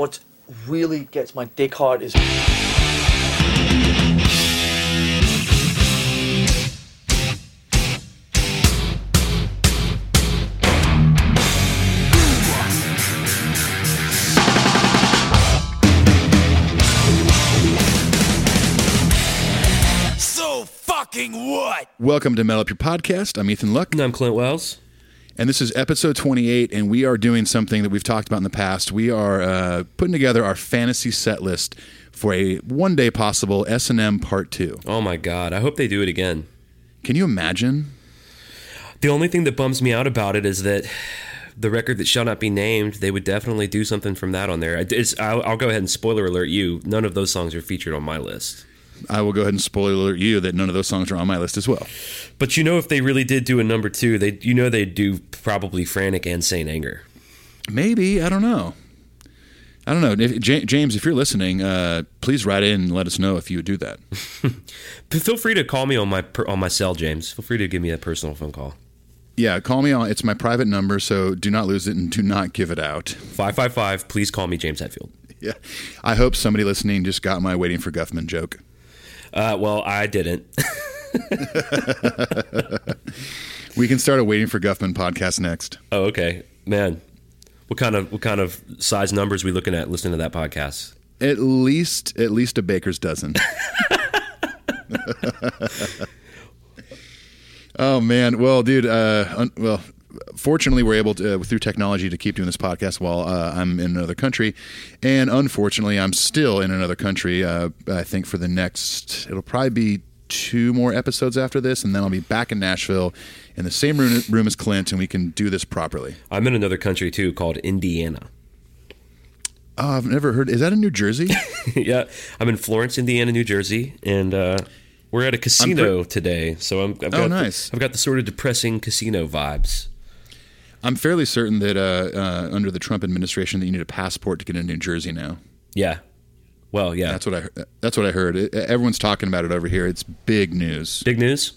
what really gets my dick hard is. So fucking what? Welcome to Metal Up Your Podcast. I'm Ethan Luck, And I'm Clint Wells. And this is episode 28. And we are doing something that we've talked about in the past. We are uh, putting together our fantasy set list for a one day possible S and M Part Two. Oh my god, I hope they do it again. Can you imagine? The only thing that bums me out about it is that the record that shall not be named, they would definitely do something from that on there. It's, I'll, I'll go ahead and spoiler alert you. None of those songs are featured on my list. I will go ahead and spoiler alert you that none of those songs are on my list as well. But you know, if they really did do a number two, they you know they'd do probably Frantic and Saint Anger. Maybe I don't know. I don't know, if, Ja- James. If you're listening, uh, please write in and let us know if you would do that. Feel free to call me on my per- on my cell, James. Feel free to give me a personal phone call. Yeah, call me on. It's my private number, so do not lose it and do not give it out. Five five five. Please call me James Hetfield. Yeah, I hope somebody listening just got my waiting for Guffman joke. Uh, well, I didn't. We can start a waiting for Guffman podcast next. oh, okay, man. What kind of what kind of size numbers we looking at listening to that podcast? At least, at least a baker's dozen. oh man, well, dude. Uh, un- well, fortunately, we're able to uh, through technology to keep doing this podcast while uh, I'm in another country, and unfortunately, I'm still in another country. Uh, I think for the next, it'll probably be two more episodes after this, and then I'll be back in Nashville in the same room, room as Clint, and we can do this properly. I'm in another country too, called Indiana. Oh, I've never heard. Is that in New Jersey? yeah, I'm in Florence, Indiana, New Jersey, and uh, we're at a casino today. So I'm. I've got Oh, the- nice. I've got the sort of depressing casino vibes. I'm fairly certain that uh, uh, under the Trump administration that you need a passport to get into New Jersey now. Yeah. Well, yeah. That's what I heard. That's what I heard. It- everyone's talking about it over here. It's big news. Big news.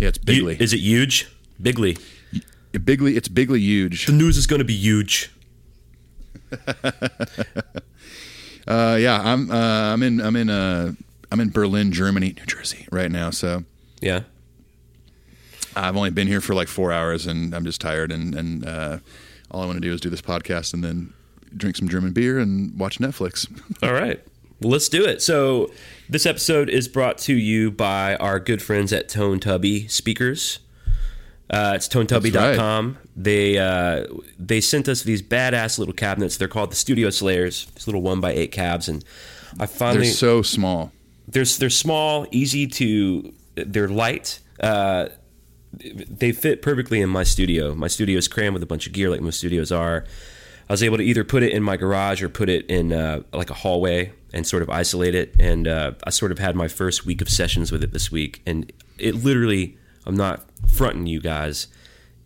Yeah, it's bigly. is it huge? Bigly. bigly. It's bigly huge. The news is going to be huge. Uh, yeah, I'm. Uh, I'm in. I'm in. Uh, I'm in Berlin, Germany, New Jersey right now. So Yeah. I've only been here for like four hours, and I'm just tired. And and uh, all I want to do is do this podcast and then drink some German beer and watch Netflix. All right. Well, let's do it. So, this episode is brought to you by our good friends at Tone Tubby Speakers. Uh, it's tonetubby.com. They uh, they sent us these badass little cabinets. They're called the Studio Slayers. These little one by eight cabs, and I finally They're so small. they're they're small, easy to they're light. Uh, they fit perfectly in my studio. My studio is crammed with a bunch of gear, like most studios are. I was able to either put it in my garage or put it in uh, like a hallway and sort of isolate it. And uh, I sort of had my first week of sessions with it this week, and it literally, I'm not fronting you guys,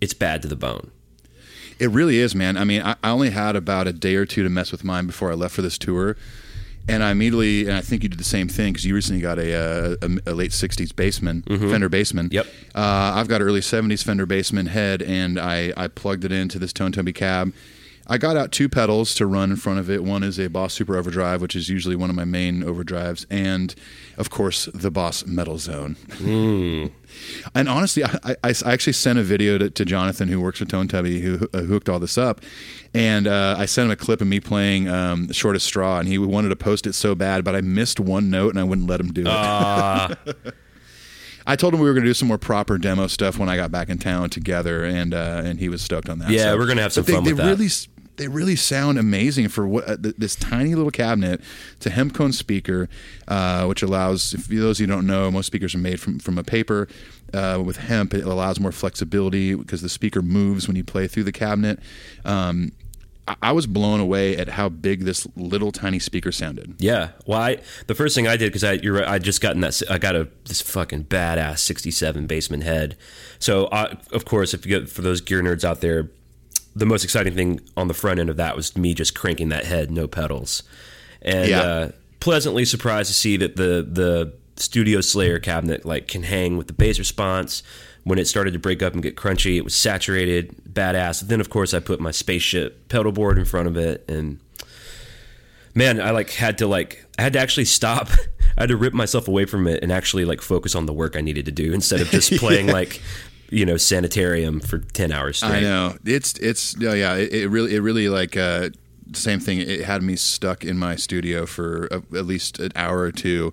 it's bad to the bone. It really is, man. I mean, I, I only had about a day or two to mess with mine before I left for this tour, and I immediately, and I think you did the same thing because you recently got a, uh, a, a late '60s Bassman Fender Bassman. Yep. Uh, I've got an early '70s Fender Bassman head, and I I plugged it into this Tone Tubby cab. I got out two pedals to run in front of it. One is a Boss Super Overdrive, which is usually one of my main overdrives, and of course the Boss Metal Zone. And honestly, I, I, I actually sent a video to, to Jonathan, who works with Tone Tubby, who, uh, hooked all this up. And uh, I sent him a clip of me playing um, Shortest Straw, and he wanted to post it so bad, but I missed one note and I wouldn't let him do it. I told him we were going to do some more proper demo stuff when I got back in town together, and uh, and he was stoked on that. Yeah, we're gonna have some but they, fun they with that. Really, they really sound amazing for what uh, th- this tiny little cabinet. to a hemp cone speaker, uh, which allows, if you- those you don't know, most speakers are made from from a paper. Uh, with hemp, it allows more flexibility because the speaker moves when you play through the cabinet. Um, I, I was blown away at how big this little tiny speaker sounded. Yeah. Well, I, the first thing I did because I you're right, I just gotten that I got a this fucking badass '67 Bassman head. So I, of course, if you get for those gear nerds out there, the most exciting thing on the front end of that was me just cranking that head, no pedals, and Yeah. uh, pleasantly surprised to see that the the Studio Slayer cabinet like can hang with the bass response. When it started to break up and get crunchy, it was saturated, badass. Then, of course, I put my spaceship pedal board in front of it, and man, I like had to like I had to actually stop. I had to rip myself away from it and actually like focus on the work I needed to do instead of just playing like you know sanitarium for 10 hours straight. I know it's it's oh yeah it, it really it really like uh, same thing. It had me stuck in my studio for a, at least an hour or two.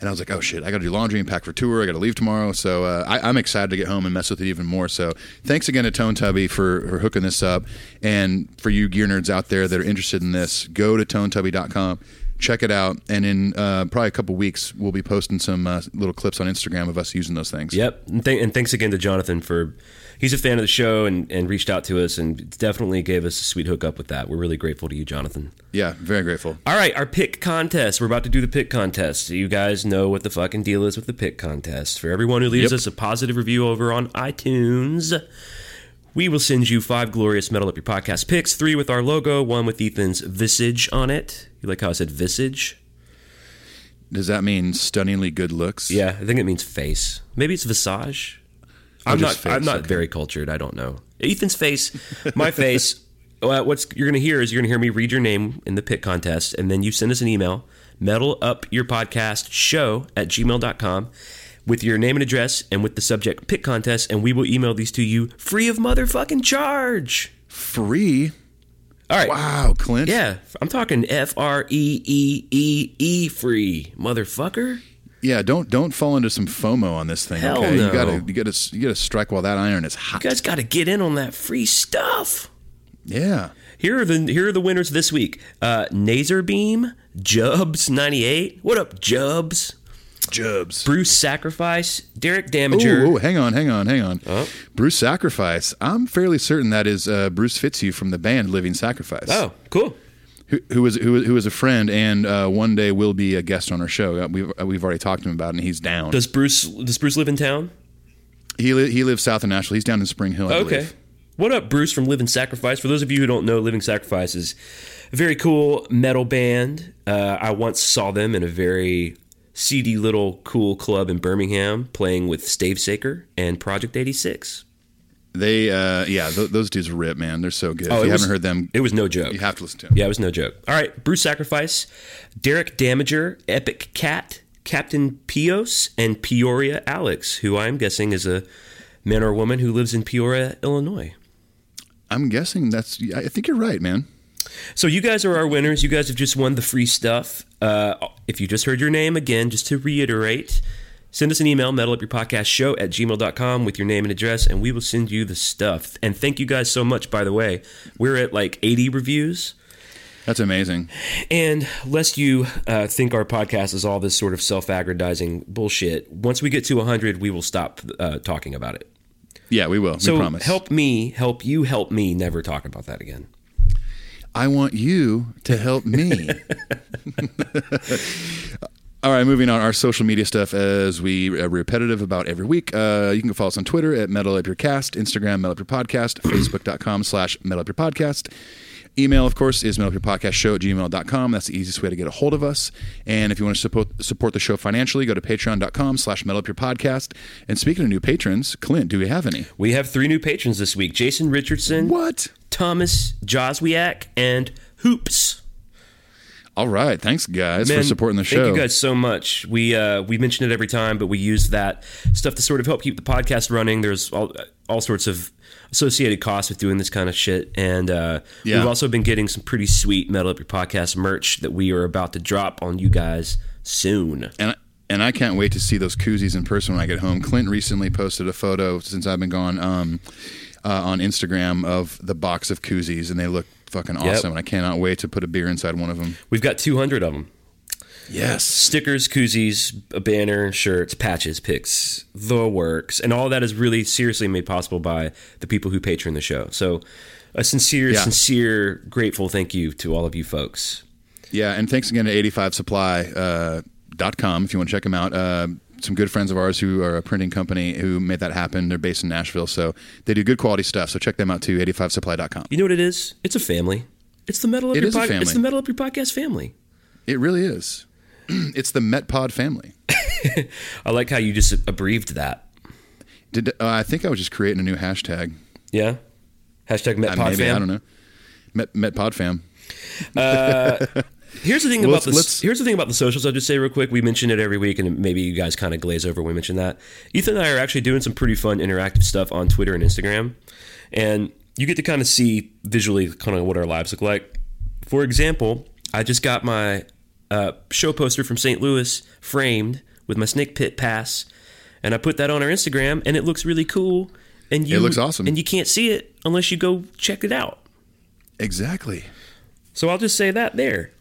And I was like, "Oh shit! I got to do laundry and pack for tour. I got to leave tomorrow." So uh, I, I'm excited to get home and mess with it even more. So thanks again to Tone Tubby for, for hooking this up, and for you gear nerds out there that are interested in this, go to tonetubby.com, check it out, and in uh, probably a couple weeks we'll be posting some uh, little clips on Instagram of us using those things. Yep. And, th- and thanks again to Jonathan for he's a fan of the show and, and reached out to us and definitely gave us a sweet hookup with that. We're really grateful to you, Jonathan. Yeah, very grateful. All right, our pick contest. We're about to do the pick contest. You guys know what the fucking deal is with the pick contest. For everyone who leaves Yep. us a positive review over on iTunes, we will send you five glorious Metal Up Your Podcast picks, three with our logo, one with Ethan's visage on it. You like how I said visage? Does that mean stunningly good looks? Yeah, I think it means face. Maybe it's visage. Oh, I'm not. face, I'm not okay. very cultured. I don't know. Ethan's face, my face. Well, what's you're going to hear is you're going to hear me read your name in the pick contest, and then you send us an email, metal up your podcast show at gmail.com with your name and address and with the subject pick contest, and we will email these to you free of motherfucking charge. Free. All right. Wow, Clint. Yeah, I'm talking F R E E E E free, motherfucker. Yeah, don't don't fall into some FOMO on this thing. Hell okay, no. you gotta you gotta you gotta strike while that iron is hot. You guys got to get in on that free stuff. yeah, Here are the here are the winners this week. Uh, Nazarbeam, Jubs ninety eight. What up, Jubs? Jubs. Bruce Sacrifice, Derek Damager. Oh, hang on, hang on, hang on. Oh. Bruce Sacrifice. I'm fairly certain that is uh, Bruce Fitzhugh from the band Living Sacrifice. Oh, cool. who, who was who, was- who was a friend and uh, one day will be a guest on our show. Uh, We've uh, we've already talked to him about it, and he's down. Does Bruce does Bruce live in town? he li- he lives south of Nashville. He's down in Spring Hill. I Okay. believe. What up, Bruce from Living Sacrifice? For those of you who don't know, Living Sacrifice is a very cool metal band. Uh, I once saw them in a very seedy little cool club in Birmingham playing with Stavesacre and Project 86. They uh, yeah, th- those dudes are rip, man. They're so good. Oh, if you was- haven't heard them, It was no joke. you have to listen to them. Yeah, it was no joke. All right, Bruce Sacrifice, Derek Damager, Epic Cat, Captain Pios, and Peoria Alex, who I'm guessing is a man or woman who lives in Peoria, Illinois. I'm guessing that's. I think you're right, man. So you guys are our winners. You guys have just won the free stuff. Uh, if you just heard your name again, just to reiterate, send us an email, metalupyourpodcastshow at gmail.com with your name and address, and we will send you the stuff. And thank you guys so much, by the way. We're at like 80 reviews. That's amazing. And lest you uh, think our podcast is all this sort of self-aggrandizing bullshit, once we get to 100, we will stop uh, talking about it. Yeah, we will. So we promise. help me, help you, help me never talk about that again. I want you to help me. All right, moving on. Our social media stuff, as we are repetitive about every week. Uh, you can follow us on Twitter at Metal Up Your Cast, Instagram Metal Up Your Podcast, Facebook.com slash Metal Up Your Podcast. Email, of course, is metalupyourpodcastshow at gmail.com. That's the easiest way to get a hold of us. And if you want to support, support the show financially, go to patreon.com slash metalupyourpodcast. And speaking of new patrons, Clint, do we have any? We have three new patrons this week Jason Richardson, What? Thomas Joswiak, and Hoops. All right. Thanks, guys, Man, for supporting the show. Thank you guys so much. We uh, we mention it every time, but we use that stuff to sort of help keep the podcast running. There's all all sorts of associated costs with doing this kind of shit, and uh, Yeah. we've also been getting some pretty sweet Metal Up Your Podcast merch that we are about to drop on you guys soon. and I, and I can't wait to see those koozies in person when I get home. Clint recently posted a photo since I've been gone um, uh, on Instagram of the box of koozies, and they look fucking awesome. And I cannot wait to put a beer inside one of them. We've got 200 of them. Yes, stickers, koozies, a banner, shirts, patches, picks, the works, and all that is really seriously made possible by the people who patron the show. So, a sincere, Yeah. sincere, grateful thank you to all of you folks. yeah, and thanks again to 85supply uh, dot com if you want to check them out. Uh, some good friends of ours who are a printing company who made that happen. They're based in Nashville, so they do good quality stuff. So check them out too. 85supply.com. You know what it is? It's a family. It's the metal up It your is a family. It's the metal up your podcast family. It really is. it's the MetPod family. I like how you just abbreviated that. Did uh, I think I was just creating a new hashtag? Yeah. Hashtag Uh, MetPod maybe fam. I don't know. Met MetPod fam. Here's the thing Well, about let's- here's the thing about the socials. I'll just say real quick. We mention it every week, and maybe you guys kind of glaze over when we mention that. Ethan and I are actually doing some pretty fun interactive stuff on Twitter and Instagram, and you get to kind of see visually kind of what our lives look like. For example, I just got my uh, show poster from St. Louis framed with my Snake Pit pass, and I put that on our Instagram, and it looks really cool. And you, looks awesome. and you can't see it unless you go check it out. Exactly. So I'll just say that there.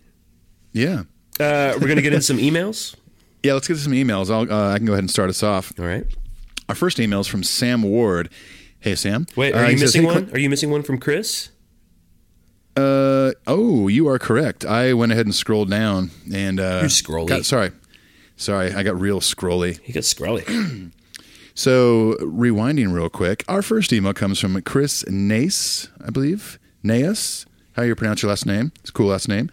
Yeah. Uh, we're gonna get in some emails. Yeah, let's get to some emails. I'll, uh, I can go ahead and start us off. All right. Our first email is from Sam Ward. Hey, Sam. Wait, Uh, are he you says, missing "Hey, one? Are you missing one from Chris? Uh, oh, you are correct. I went ahead and scrolled down and uh, You're scrolly. got- sorry, sorry, I got real scrolly. He got scrolly. So rewinding real quick, our first email comes from Chris Nace, I believe. Naas, how you pronounce your last name? It's a cool last name.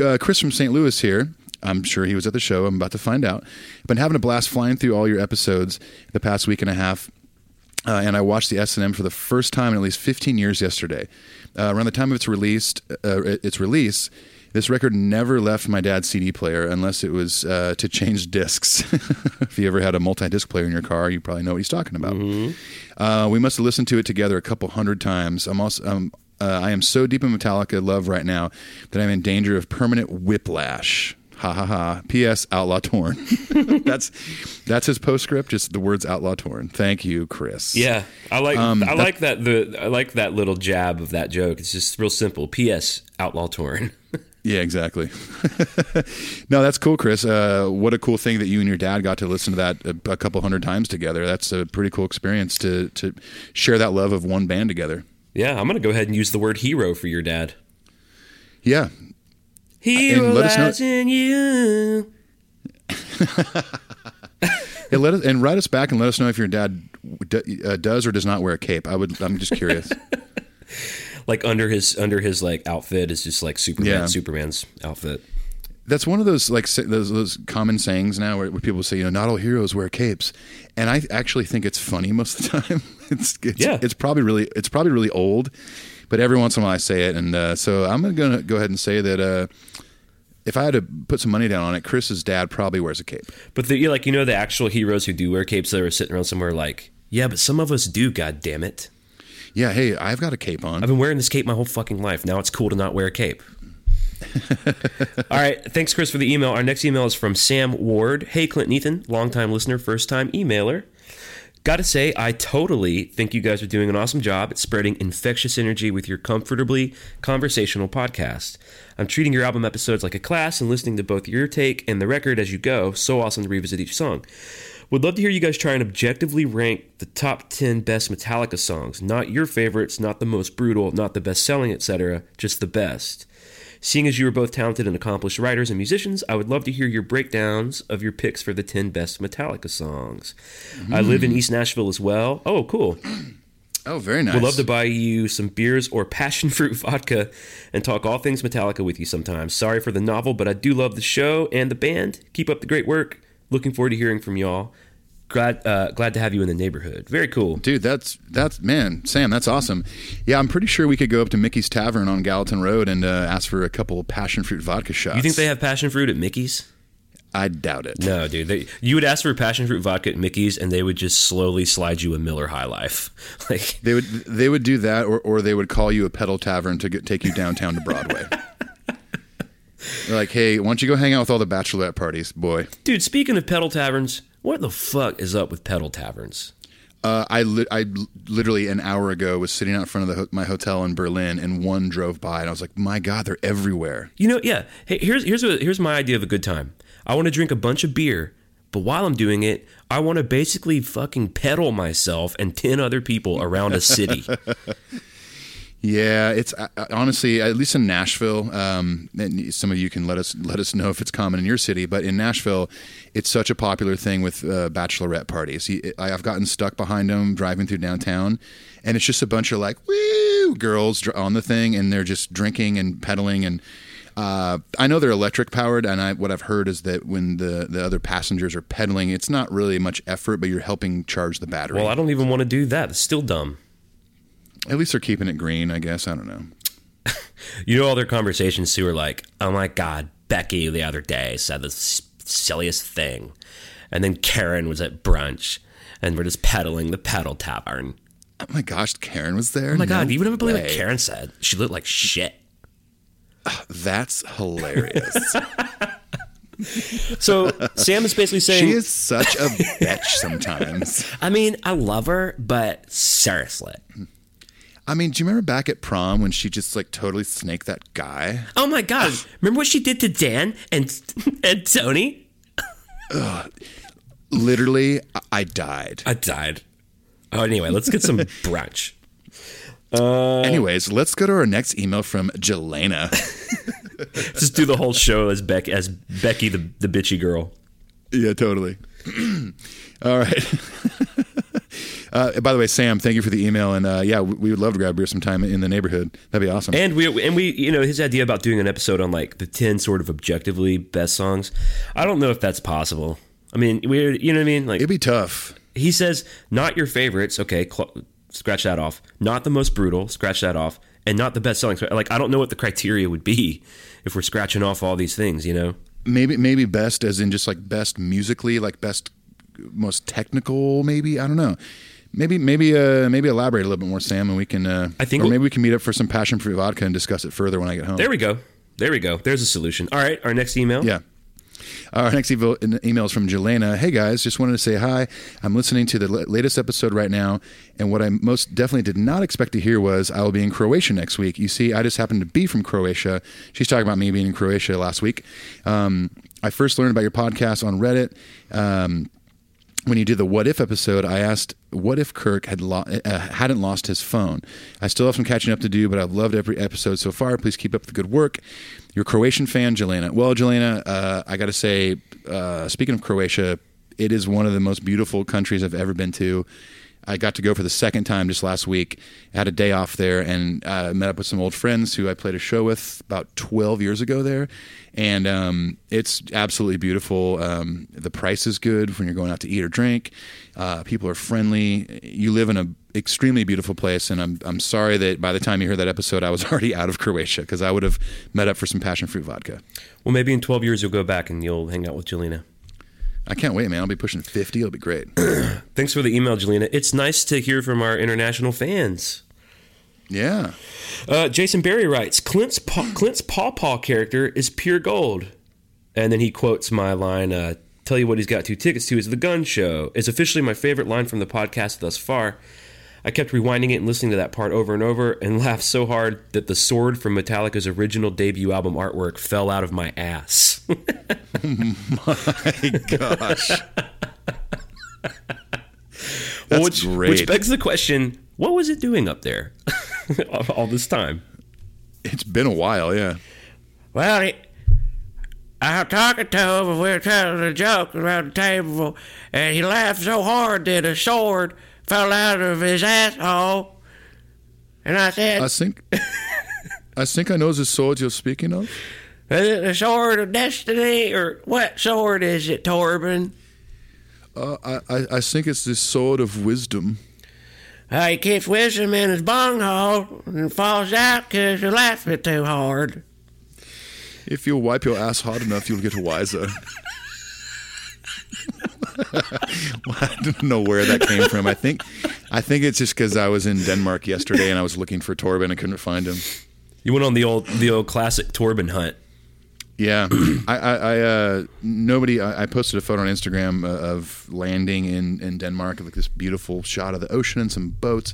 Uh, Chris from St. Louis here. I'm sure he was at the show. I'm about to find out. Been having a blast flying through all your episodes the past week and a half. Uh, and I watched the S and M for the first time in at least 15 years yesterday. Uh, around the time of its released, uh, its release, this record never left my dad's CD player unless it was uh, to change discs. if you ever had a multi-disc player in your car, you probably know what he's talking about. Uh, we must have listened to it together a couple hundred times. I'm also. Um, uh, I am so deep in Metallica love right now that I'm in danger of permanent whiplash. Ha ha ha. P.S. Outlaw Torn. that's that's his postscript. Just the words Outlaw Torn. Thank you, Chris. Yeah, I like Um, I like that the I like that little jab of that joke. It's just real simple. P.S. Outlaw torn. Yeah, exactly. no, that's cool, Chris. Uh, what a cool thing that you and your dad got to listen to that a, a couple hundred times together. That's a pretty cool experience to to share that love of one band together. Yeah, I'm gonna go ahead and use the word hero for your dad. Yeah, Hero let us know- lies in you. Yeah, let us and write us back and let us know if your dad d- uh, does or does not wear a cape. I would. I'm just curious. Like under his under his like outfit is just like Superman. Yeah. Superman's outfit. That's one of those like those, those common sayings now where, where people say, you know, not all heroes wear capes, and I actually think it's funny most of the time. it's, it's Yeah. it's probably really it's probably really old, but every once in a while I say it, and uh, so I'm going to go ahead and say that uh, if I had to put some money down on it, Chris's dad probably wears a cape. But the, you like you know the actual heroes who do wear capes that are sitting around somewhere like yeah, but some of us do. God damn it! Yeah, hey, I've got a cape on. I've been wearing this cape my whole fucking life. Now it's cool to not wear a cape. All right. Thanks, Chris, for the email. Our next email is from Sam Ward. Hey, Clint Ethan, longtime listener, first time emailer. Gotta say, I totally think you guys are doing an awesome job at spreading infectious energy with your comfortably conversational podcast. I'm treating your album episodes like a class and listening to both your take and the record as you go. So awesome to revisit each song. Would love to hear you guys try and objectively rank the top 10 best Metallica songs. Not your favorites, not the most brutal, not the best selling, etc., just the best. Seeing as you are both talented and accomplished writers and musicians, I would love to hear your breakdowns of your picks for the 10 best Metallica songs. I live in mm. East Nashville as well. Oh, cool. oh, very nice. Would love to buy you some beers or passion fruit vodka and talk all things Metallica with you sometimes. Sorry for the novel, but I do love the show and the band. Keep up the great work. Looking forward to hearing from y'all. Glad, uh, glad to have you in the neighborhood. Very cool. Dude, that's that's man, Sam, that's awesome. Yeah, I'm pretty sure we could go up to Mickey's Tavern on Gallatin Road and uh, ask for a couple of passion fruit vodka shots. You think they have passion fruit at Mickey's? I doubt it. No, dude. They, you would ask for passion fruit vodka at Mickey's, and they would just slowly slide you a Miller High Life. Like, They would they would do that, or, or they would call you a pedal tavern to get, take you downtown to Broadway. They're like, hey, why don't you go hang out with all the bachelorette parties, boy? dude. Speaking of pedal taverns, what the fuck is up with pedal taverns? Uh, I li- I literally an hour ago was sitting out in front of the ho- my hotel in Berlin, and one drove by, and I was like, my god, they're everywhere. You know, yeah. Hey, here's here's a, here's my idea of a good time. I want to drink a bunch of beer, but while I'm doing it, I want to basically fucking pedal myself and ten other people around a city. Yeah, it's uh, honestly at least in Nashville. Um, and some of you can let us let us know if it's common in your city, but in Nashville, it's such a popular thing with uh, bachelorette parties. He, I've gotten stuck behind them driving through downtown, and it's just a bunch of like woo girls on the thing, and they're just drinking and pedaling and. Uh, I know they're electric powered, and I, what I've heard is that when the, the other passengers are pedaling, it's not really much effort, but you're helping charge the battery. well, I don't even want to do that. It's still dumb. At least they're keeping it green, I guess. I don't know. You know, all their conversations too are like, "Oh my god, Becky the other day said the silliest thing, and then Karen was at brunch, and we're just peddling the pedal tavern. Oh my gosh, Karen was there. Oh my god, you would never believe what. Karen said. She looked like shit. Ah, that's hilarious. So Sam is basically saying, she is such a bitch sometimes. I mean, I love her, but seriously. I mean, do you remember back at prom when she just like totally snaked that guy? Oh my god! Remember what she did to Dan and and Tony? Literally, I- I died. I died. Oh, anyway, let's get some brunch. Uh, Anyways, let's go to our next email from Jelena. Just do the whole show as Beck as Becky the the bitchy girl. yeah, totally. All right. Uh, by the way, Sam, thank you for the email, and uh, yeah, we, we would love to grab beer sometime in the neighborhood. That'd be awesome. And we and we you know his idea about doing an episode on like the ten sort of objectively best songs. I don't know if that's possible. I mean, we you know what I mean? Like It'd be tough. he says, not your favorites. Okay, cl- scratch that off. Not the most brutal. Scratch that off. And not the best selling. Like I don't know what the criteria would be if we're scratching off all these things. You know. Maybe maybe best as in just like best musically, like best most technical. Maybe I don't know. Maybe maybe uh maybe elaborate a little bit more, Sam, and we can. Uh, I think or we'll- maybe we can meet up for some passion fruit vodka and discuss it further when I get home. There we go. There we go. There's a solution. All right, our next email. Yeah. Our next email, email is from Jelena. Hey guys, just wanted to say hi. I'm listening to the la- latest episode right now, and what I most definitely did not expect to hear was I will be in Croatia next week. You see, I just happened to be from Croatia. She's talking about me being in Croatia last week. Um, I first learned about your podcast on Reddit. Um, when you did the what if episode, I asked what if Kirk had lo- uh, hadn't lost his phone. I still have some catching up to do, but I've loved every episode so far. Please keep up the good work. Your Croatian fan, Jelena. Well, Jelena, uh, I got to say, uh, speaking of Croatia, it is one of the most beautiful countries I've ever been to. I got to go for the second time just last week. I had a day off there and uh, met up with some old friends who I played a show with about 12 years ago there. And um, it's absolutely beautiful. Um, the price is good when you're going out to eat or drink. Uh, people are friendly. You live in an extremely beautiful place. And I'm, I'm sorry that by the time you heard that episode, I was already out of Croatia because I would have met up for some passion fruit vodka. Well, maybe in 12 years you'll go back and you'll hang out with Jelena. I can't wait, man. I'll be pushing 50. It'll be great. Thanks for the email, Jelena. It's nice to hear from our international fans. Yeah. Uh, Jason Barry writes Clint's pa- Clint's paw paw character is pure gold, and then he quotes my line. Uh, Tell you what he's got two tickets to is the gun show. It's officially my favorite line from the podcast thus far. I kept rewinding it and listening to that part over and over and laughed so hard that the sword from Metallica's original debut album artwork fell out of my ass. My gosh. That's which, great. which begs the question what was it doing up there all- all this time? It's been a while, yeah. Well, he, I was talking to him and we were telling a joke around the table, and he laughed so hard that a sword fell out of his asshole. And I said, I think I think I know the sword you're speaking of. Is it the sword of destiny, or what sword is it, Torben? Uh, I, I I think it's the sword of wisdom. Uh, he keeps wisdom in his bunghole and falls out because you're laughing too hard. If you wipe your ass hard enough, you'll get wiser. Well, I don't know where that came from. I think I think it's just because I was in Denmark yesterday and I was looking for Torben and couldn't find him. You went on the old the old classic Torben hunt. Yeah, I, I, I uh, nobody. I, I posted a photo on Instagram uh, of landing in, in Denmark, like this beautiful shot of the ocean and some boats.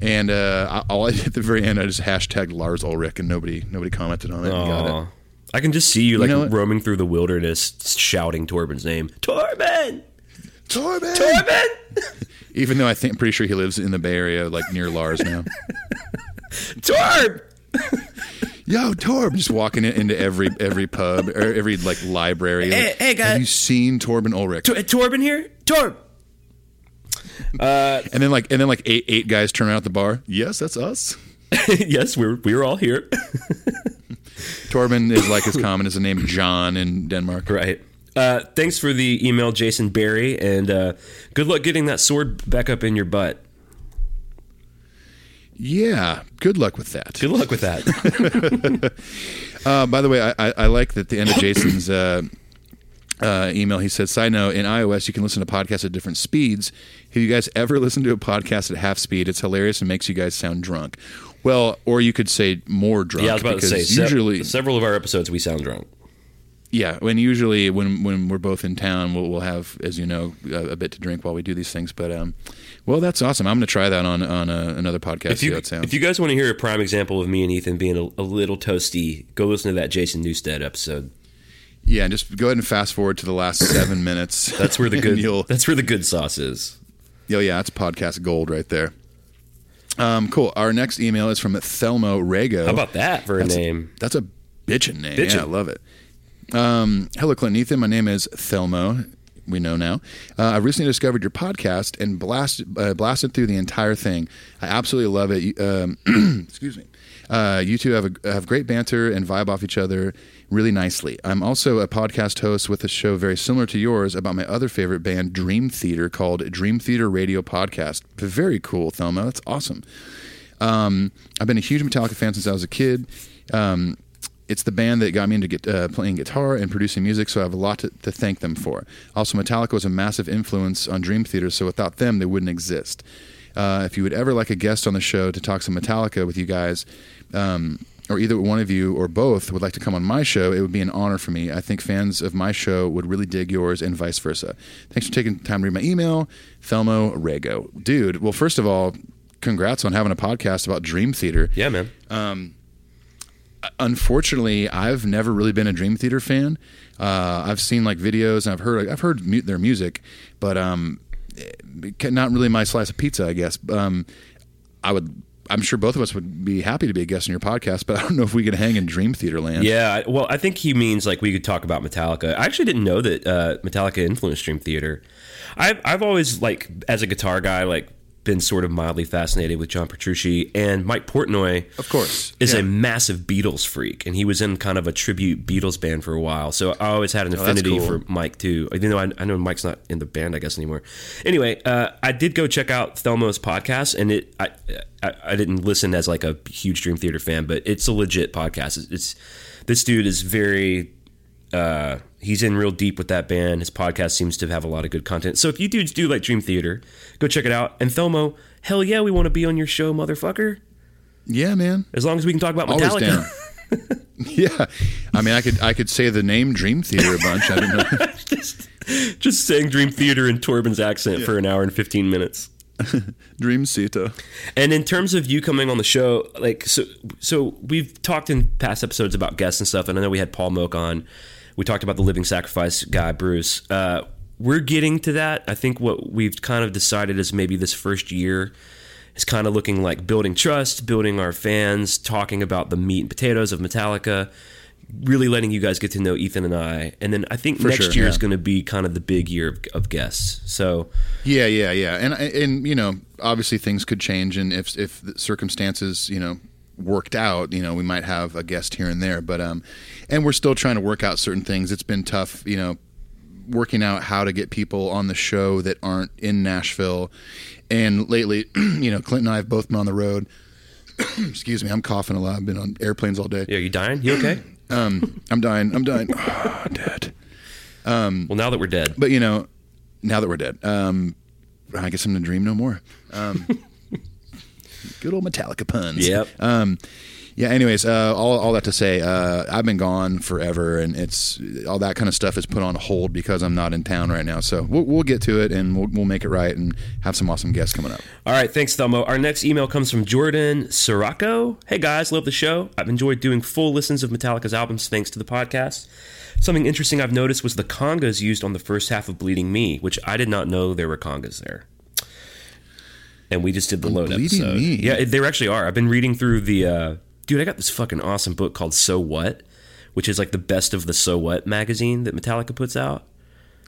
And uh, I, all I did at the very end, I just hashtagged Lars Ulrich, and nobody nobody commented on it. Got it. I can just see you like roaming through the wilderness, shouting Torben's name. Torben, Torben. Torben, Even though I think I'm pretty sure he lives in the Bay Area, like near Lars now. Torb. Yo, Torb, just walking in, into every every pub or every like library. like, Hey- hey, guys. have you seen Torben Ulrich? Tor- Torben here? Torb! and then like and then like eight eight guys turn out at the bar. Yes, that's us. yes, we're we're all here. Torben is like as common as the name John in Denmark. right. Uh, thanks for the email, Jason Barry, and uh, good luck getting that sword back up in your butt. Yeah, good luck with that. Good luck with that. Uh, by the way, I, I, I like that the end of Jason's uh, uh, email. He said, "Side note: In iOS, you can listen to podcasts at different speeds. Have you guys ever listened to a podcast at half speed? It's hilarious and makes you guys sound drunk. Well, or you could say more drunk. Yeah, I was about to because say. usually, several of our episodes we sound drunk. Yeah, when usually when when we're both in town, we'll, we'll have, as you know, a, a bit to drink while we do these things. But um, well, that's awesome. I'm going to try that on on uh, another podcast. If you, how it sounds. if you guys want to hear a prime example of me and Ethan being a, a little toasty, go listen to that Jason Newsted episode. yeah, and just go ahead and fast forward to the last seven minutes. That's where the good. That's where the good sauce is. Oh yeah, that's podcast gold right there. Um, cool. Our next email is from Thelmo Rago. How about that for a That's name? That's a bitchin' name. Bitchin'. Yeah, I love it. Um, hello, Clint Ethan. My name is Thelmo. We know now. Uh, I recently discovered your podcast and blasted uh, blasted through the entire thing. I absolutely love it. Um, excuse me. Uh, you two have a, have great banter and vibe off each other really nicely. I'm also a podcast host with a show very similar to yours about my other favorite band, Dream Theater, called Dream Theater Radio Podcast. Very cool, Thelma. That's awesome. Um, I've been a huge Metallica fan since I was a kid. Um, it's the band that got me into get, uh, playing guitar and producing music, so I have a lot to, to thank them for. Also, Metallica was a massive influence on Dream Theater, so without them, they wouldn't exist. Uh, if you would ever like a guest on the show to talk some Metallica with you guys, um, or either one of you or both would like to come on my show, it would be an honor for me. I think fans of my show would really dig yours and vice versa. Thanks for taking time to read my email, Thelmo Rego. Dude, well, first of all, congrats on having a podcast about Dream Theater. Yeah, man. Unfortunately, I've never really been a Dream Theater fan. Uh, I've seen like videos and I've heard I've heard mu- their music, but um, eh, not really my slice of pizza, I guess. Um, I would. I'm sure both of us would be happy to be a guest on your podcast, but I don't know if we could hang in Dream Theater land. Yeah, well, I think he means like we could talk about Metallica. I actually didn't know that uh, Metallica influenced Dream Theater. I've I've always like as a guitar guy like been sort of mildly fascinated with John Petrucci and Mike Portnoy. Of course, is yeah. a massive Beatles freak, and he was in kind of a tribute Beatles band for a while. So I always had an Oh, affinity cool. for Mike too. Even though I, I know Mike's not in the band, I guess anymore. Anyway, uh, I did go check out Thelmo's podcast, and it I, I I didn't listen as like a huge Dream Theater fan, but it's a legit podcast. It's, it's this dude is very uh, he's in real deep with that band. His podcast seems to have a lot of good content. So if you dudes do like Dream Theater, go check it out. And Thelmo, hell yeah, we want to be on your show, motherfucker. yeah, man. As long as we can talk about Metallica. yeah, I mean, I could I could say the name Dream Theater a bunch. I don't know. just, just saying Dream Theater in Torben's accent for an hour and 15 minutes. Dream Theater. And in terms of you coming on the show, like so, so we've talked in past episodes about guests and stuff, and I know we had Paul Moak on. We talked about the Living Sacrifice guy, Bruce. Uh, we're getting to that. I think what we've kind of decided is maybe this first year is kind of looking like building trust, building our fans, talking about the meat and potatoes of Metallica, really letting you guys get to know Ethan and I. And then I think For next sure, year yeah. is going to be kind of the big year of, of guests. So Yeah, yeah, yeah, and and you know, obviously things could change, and if if circumstances, you know, worked out, you know, we might have a guest here and there, but um, and we're still trying to work out certain things. It's been tough, you know, working out how to get people on the show that aren't in Nashville, and lately, you know, Clint and I have both been on the road. Excuse me, I'm coughing a lot. I've been on airplanes all day. yeah, you dying? You okay? Um, I'm dying. I'm dying. Ah, dead. Um, well, now that we're dead. But you know, now that we're dead, um, I guess I'm gonna dream no more. Um, good old Metallica puns. Yep. Um, yeah. Anyways, uh, all all that to say, uh, I've been gone forever, and it's all that kind of stuff is put on hold because I'm not in town right now. So we'll, we'll get to it, and we'll, we'll make it right, and have some awesome guests coming up. All right, thanks, Thelmo. Our next email comes from Jordan Sirocco. Hey guys, love the show. I've enjoyed doing full listens of Metallica's albums thanks to the podcast. Something interesting I've noticed was the congas used on the first half of Bleeding Me, which I did not know there were congas there. And we just did the load Bleeding episode. Me? Yeah, there actually are. I've been reading through the. Uh, dude, I got this fucking awesome book called So What, which is like the best of the So What magazine that Metallica puts out.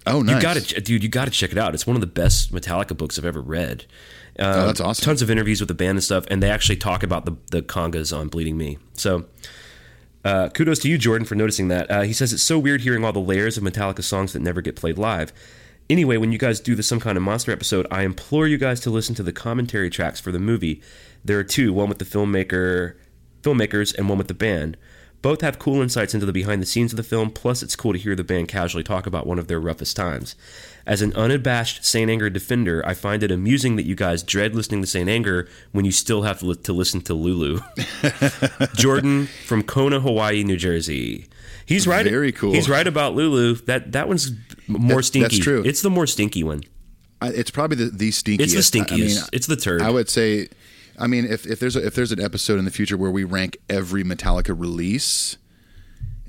Oh, nice. You got to, dude. You got to check it out. It's one of the best Metallica books I've ever read. Uh, Oh, that's awesome. Tons of interviews with the band and stuff, and they actually talk about the the congas on Bleeding Me. So, uh, kudos to you, Jordan, for noticing that. Uh, he says it's so weird hearing all the layers of Metallica songs that never get played live. Anyway, when you guys do the some kind of monster episode, I implore you guys to listen to the commentary tracks for the movie. There are two, one with the filmmaker, filmmakers, and one with the band. Both have cool insights into the behind the scenes of the film, plus, it's cool to hear the band casually talk about one of their roughest times. As an unabashed St. Anger defender, I find it amusing that you guys dread listening to St. Anger when you still have to, li- to listen to Lulu. Jordan from Kona, Hawaii, New Jersey. He's right. Very cool. He's right about Lulu. That that one's more stinky. that's true. It's the more stinky one. I, it's probably the the stinkiest. It's the I- I stinkiest. mean, it's the turd. I would say, I mean, if, if there's a, if there's an episode in the future where we rank every Metallica release,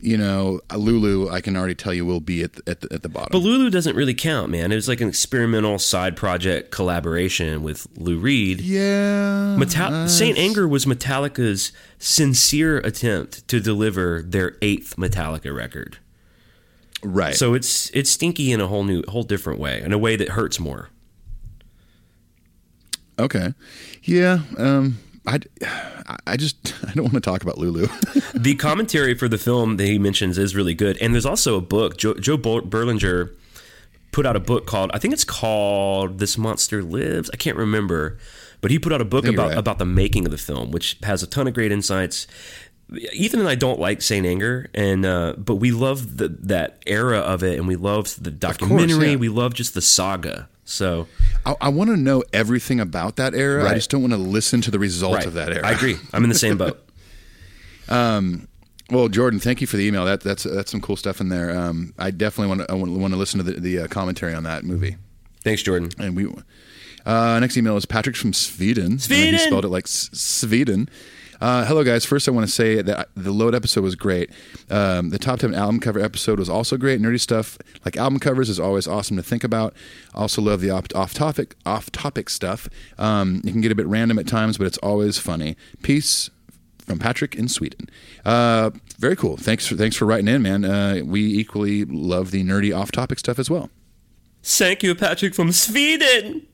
you know, Lulu, I can already tell you will be at the, at the, at the bottom. But Lulu doesn't really count, man. It was like an experimental side project collaboration with Lou Reed. yeah, Metal- uh, Saint Anger was Metallica's sincere attempt to deliver their eighth Metallica record. Right. So it's it's stinky in a whole new, whole different way, in a way that hurts more. okay, yeah. Um, I I just I don't want to talk about Lulu. the commentary for the film that he mentions is really good, and there's also a book. Joe, Joe Berlinger put out a book called I think it's called "This Monster Lives." I can't remember, but he put out a book about right. about the making of the film, which has a ton of great insights. Ethan and I don't like Saint Anger, and uh, but we love the, that era of it, and we loved the documentary. yeah. We love just the saga. So I, I want to know everything about that era. I just don't want to listen to the result right, of that era. I agree. I'm in the same boat. um, Well, Jordan, thank you for the email. That that's that's some cool stuff in there. Um, I definitely want to want, want to listen to the, the uh, commentary on that movie. Thanks, Jordan. And we, uh, next email is Patrick from Sweden. Sweden! He spelled it like S- Sweden. Uh, hello, guys. First, I want to say that the load episode was great. Um, the top 10 album cover episode was also great. Nerdy stuff like album covers is always awesome to think about. Also, love the off, topic off topic stuff. Um, it can get a bit random at times, but it's always funny. Peace from Patrick in Sweden. Uh, very cool. Thanks for, thanks for writing in, man. Uh, we equally love the nerdy off topic stuff as well. Thank you, Patrick from Sweden.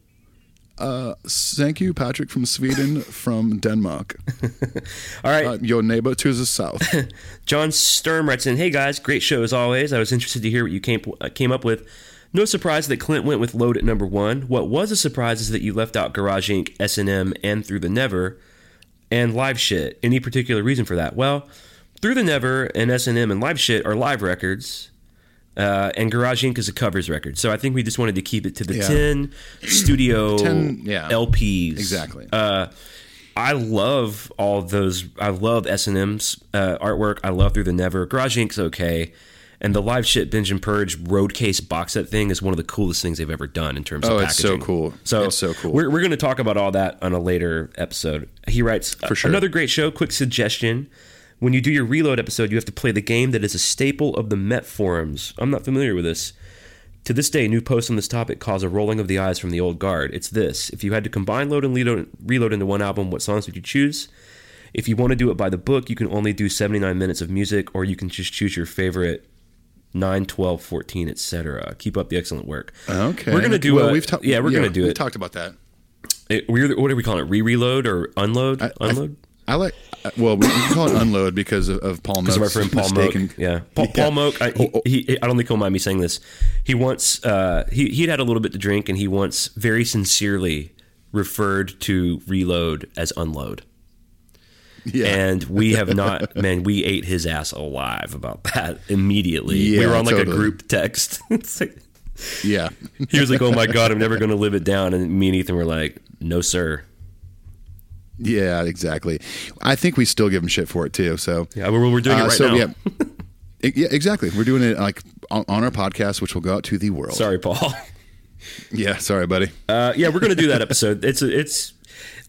Thank you, Patrick from Sweden, from Denmark. All right, Uh, your neighbor to the south. John Sturm writes in, "Hey guys, great show as always. I was interested to hear what you came uh, came up with. No surprise that Clint went with Load at number one. What was a surprise is that you left out Garage Inc., S and M, and Through the Never, and Live Shit. Any particular reason for that? Well, Through the Never and S and M and Live Shit are live records." Uh, and Garage Inc. is a covers record, so I think we just wanted to keep it to the Yeah. ten studio 10, yeah. LPs. Exactly. Uh, I love all those. I love S and M's uh, artwork. I love Through the Never. Garage Inc.'s okay, and the live shit binge and purge road case box set thing is one of the coolest things they've ever done in terms Oh, of it's packaging. so cool. So It's so cool. We're, we're going to talk about all that on a later episode. He writes For sure. another great show. Quick suggestion. When you do your reload episode, you have to play the game that is a staple of the Met forums. I'm not familiar with this. To this day, new posts on this topic cause a rolling of the eyes from the old guard. It's this: if you had to combine load and reload, into one album, what songs would you choose? If you want to do it by the book, you can only do 79 minutes of music, or you can just choose your favorite 9, 12, 14, etc. Keep up the excellent work. Okay, We're gonna do Well, a- we've ta- yeah, we're gonna do we it. talked about that. It, we're, what are we calling it? Re-reload or unload? I- unload? I like. uh, Well, we can call it unload because of, of Paul. Because of our friend Paul mistaken- Moak. Yeah. Paul, Paul Moak, I, he, he, I don't think he'll mind me saying this. He once, uh, he, he'd had a little bit to drink and he once very sincerely referred to reload as unload. Yeah. And we have not, man, we ate his ass alive about that immediately. we were on like totally. a group text. It's like- yeah. he was like, oh my God, I'm never going to live it down. And me and Ethan were like, no, sir. Yeah, exactly. I think we still give them shit for it too. So Yeah, we're, we're doing it Uh, right so now. yeah, yeah, exactly. We're doing it like on, on our podcast, which will go out to the world. Sorry, Paul. Yeah, sorry, buddy. Uh, yeah, we're going to do that episode. It's it's.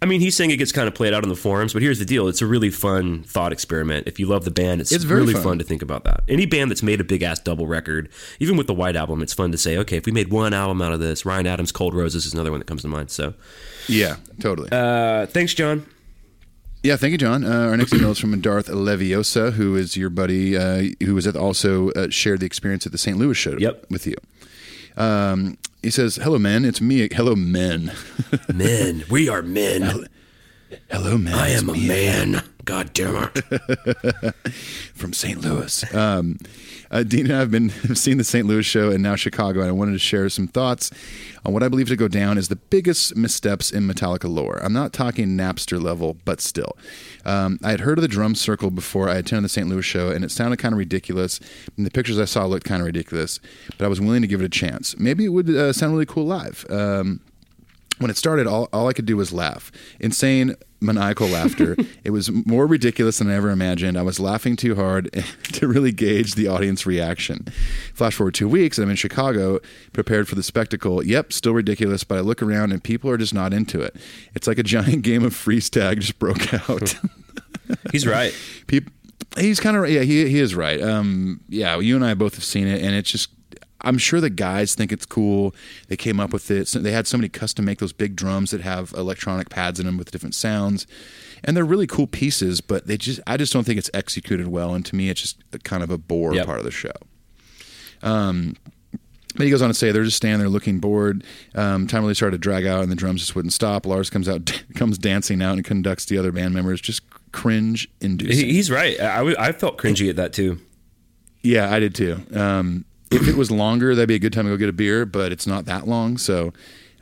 I mean, he's saying it gets kind of played out on the forums, but here's the deal: it's a really fun thought experiment. If you love the band, it's, It's really fun. fun. to think about that. Any band that's made a big ass double record, even with the White Album, it's fun to say, okay, if we made one album out of this, Ryan Adams' "Cold Roses" is another one that comes to mind. So, Yeah, totally. uh, thanks, John. Yeah, thank you, John. Uh, our next email is from Darth Leviosa, who is your buddy, uh, who was at also uh, shared the experience at the St. Louis show Yep. with you. Um, he says, "Hello, men. It's me. Hello, men. Men, we are men. Hello, men. I It's am a man. God damn it. from St. Louis. Um, uh, Dean and I have been have seen the St. Louis show and now Chicago, and I wanted to share some thoughts on what I believe to go down as the biggest missteps in Metallica lore. I'm not talking Napster level, but still. Um, I had heard of the drum circle before I attended the St. Louis show, and it sounded kind of ridiculous. And the pictures I saw looked kind of ridiculous, but I was willing to give it a chance. Maybe it would uh, sound really cool live. Um, when it started, all, all I could do was laugh. Insane, maniacal laughter. it was more ridiculous than I ever imagined. I was laughing too hard to really gauge the audience reaction. Flash forward two weeks, and I'm in Chicago, prepared for the spectacle. Yep, still ridiculous, but I look around and people are just not into it. It's like a giant game of freeze tag just broke out. He's right. people, he's kind of yeah, he he is right. Um, yeah, you and I both have seen it, and it's just. I'm sure the guys think it's cool. They came up with it. So they had somebody custom make those big drums that have electronic pads in them with different sounds, and they're really cool pieces. But they just, I just don't think it's executed well. And to me, it's just a kind of a bore Yep. part of the show. Um, but he goes on to say they're just standing there looking bored. Um, time really started to drag out, and the drums just wouldn't stop. Lars comes out, comes dancing out, and conducts the other band members. Just cringe inducing. He- He's right. I, I felt cringy at that too. Yeah, I did too. Um, if it was longer, that'd be a good time to go get a beer, but it's not that long, so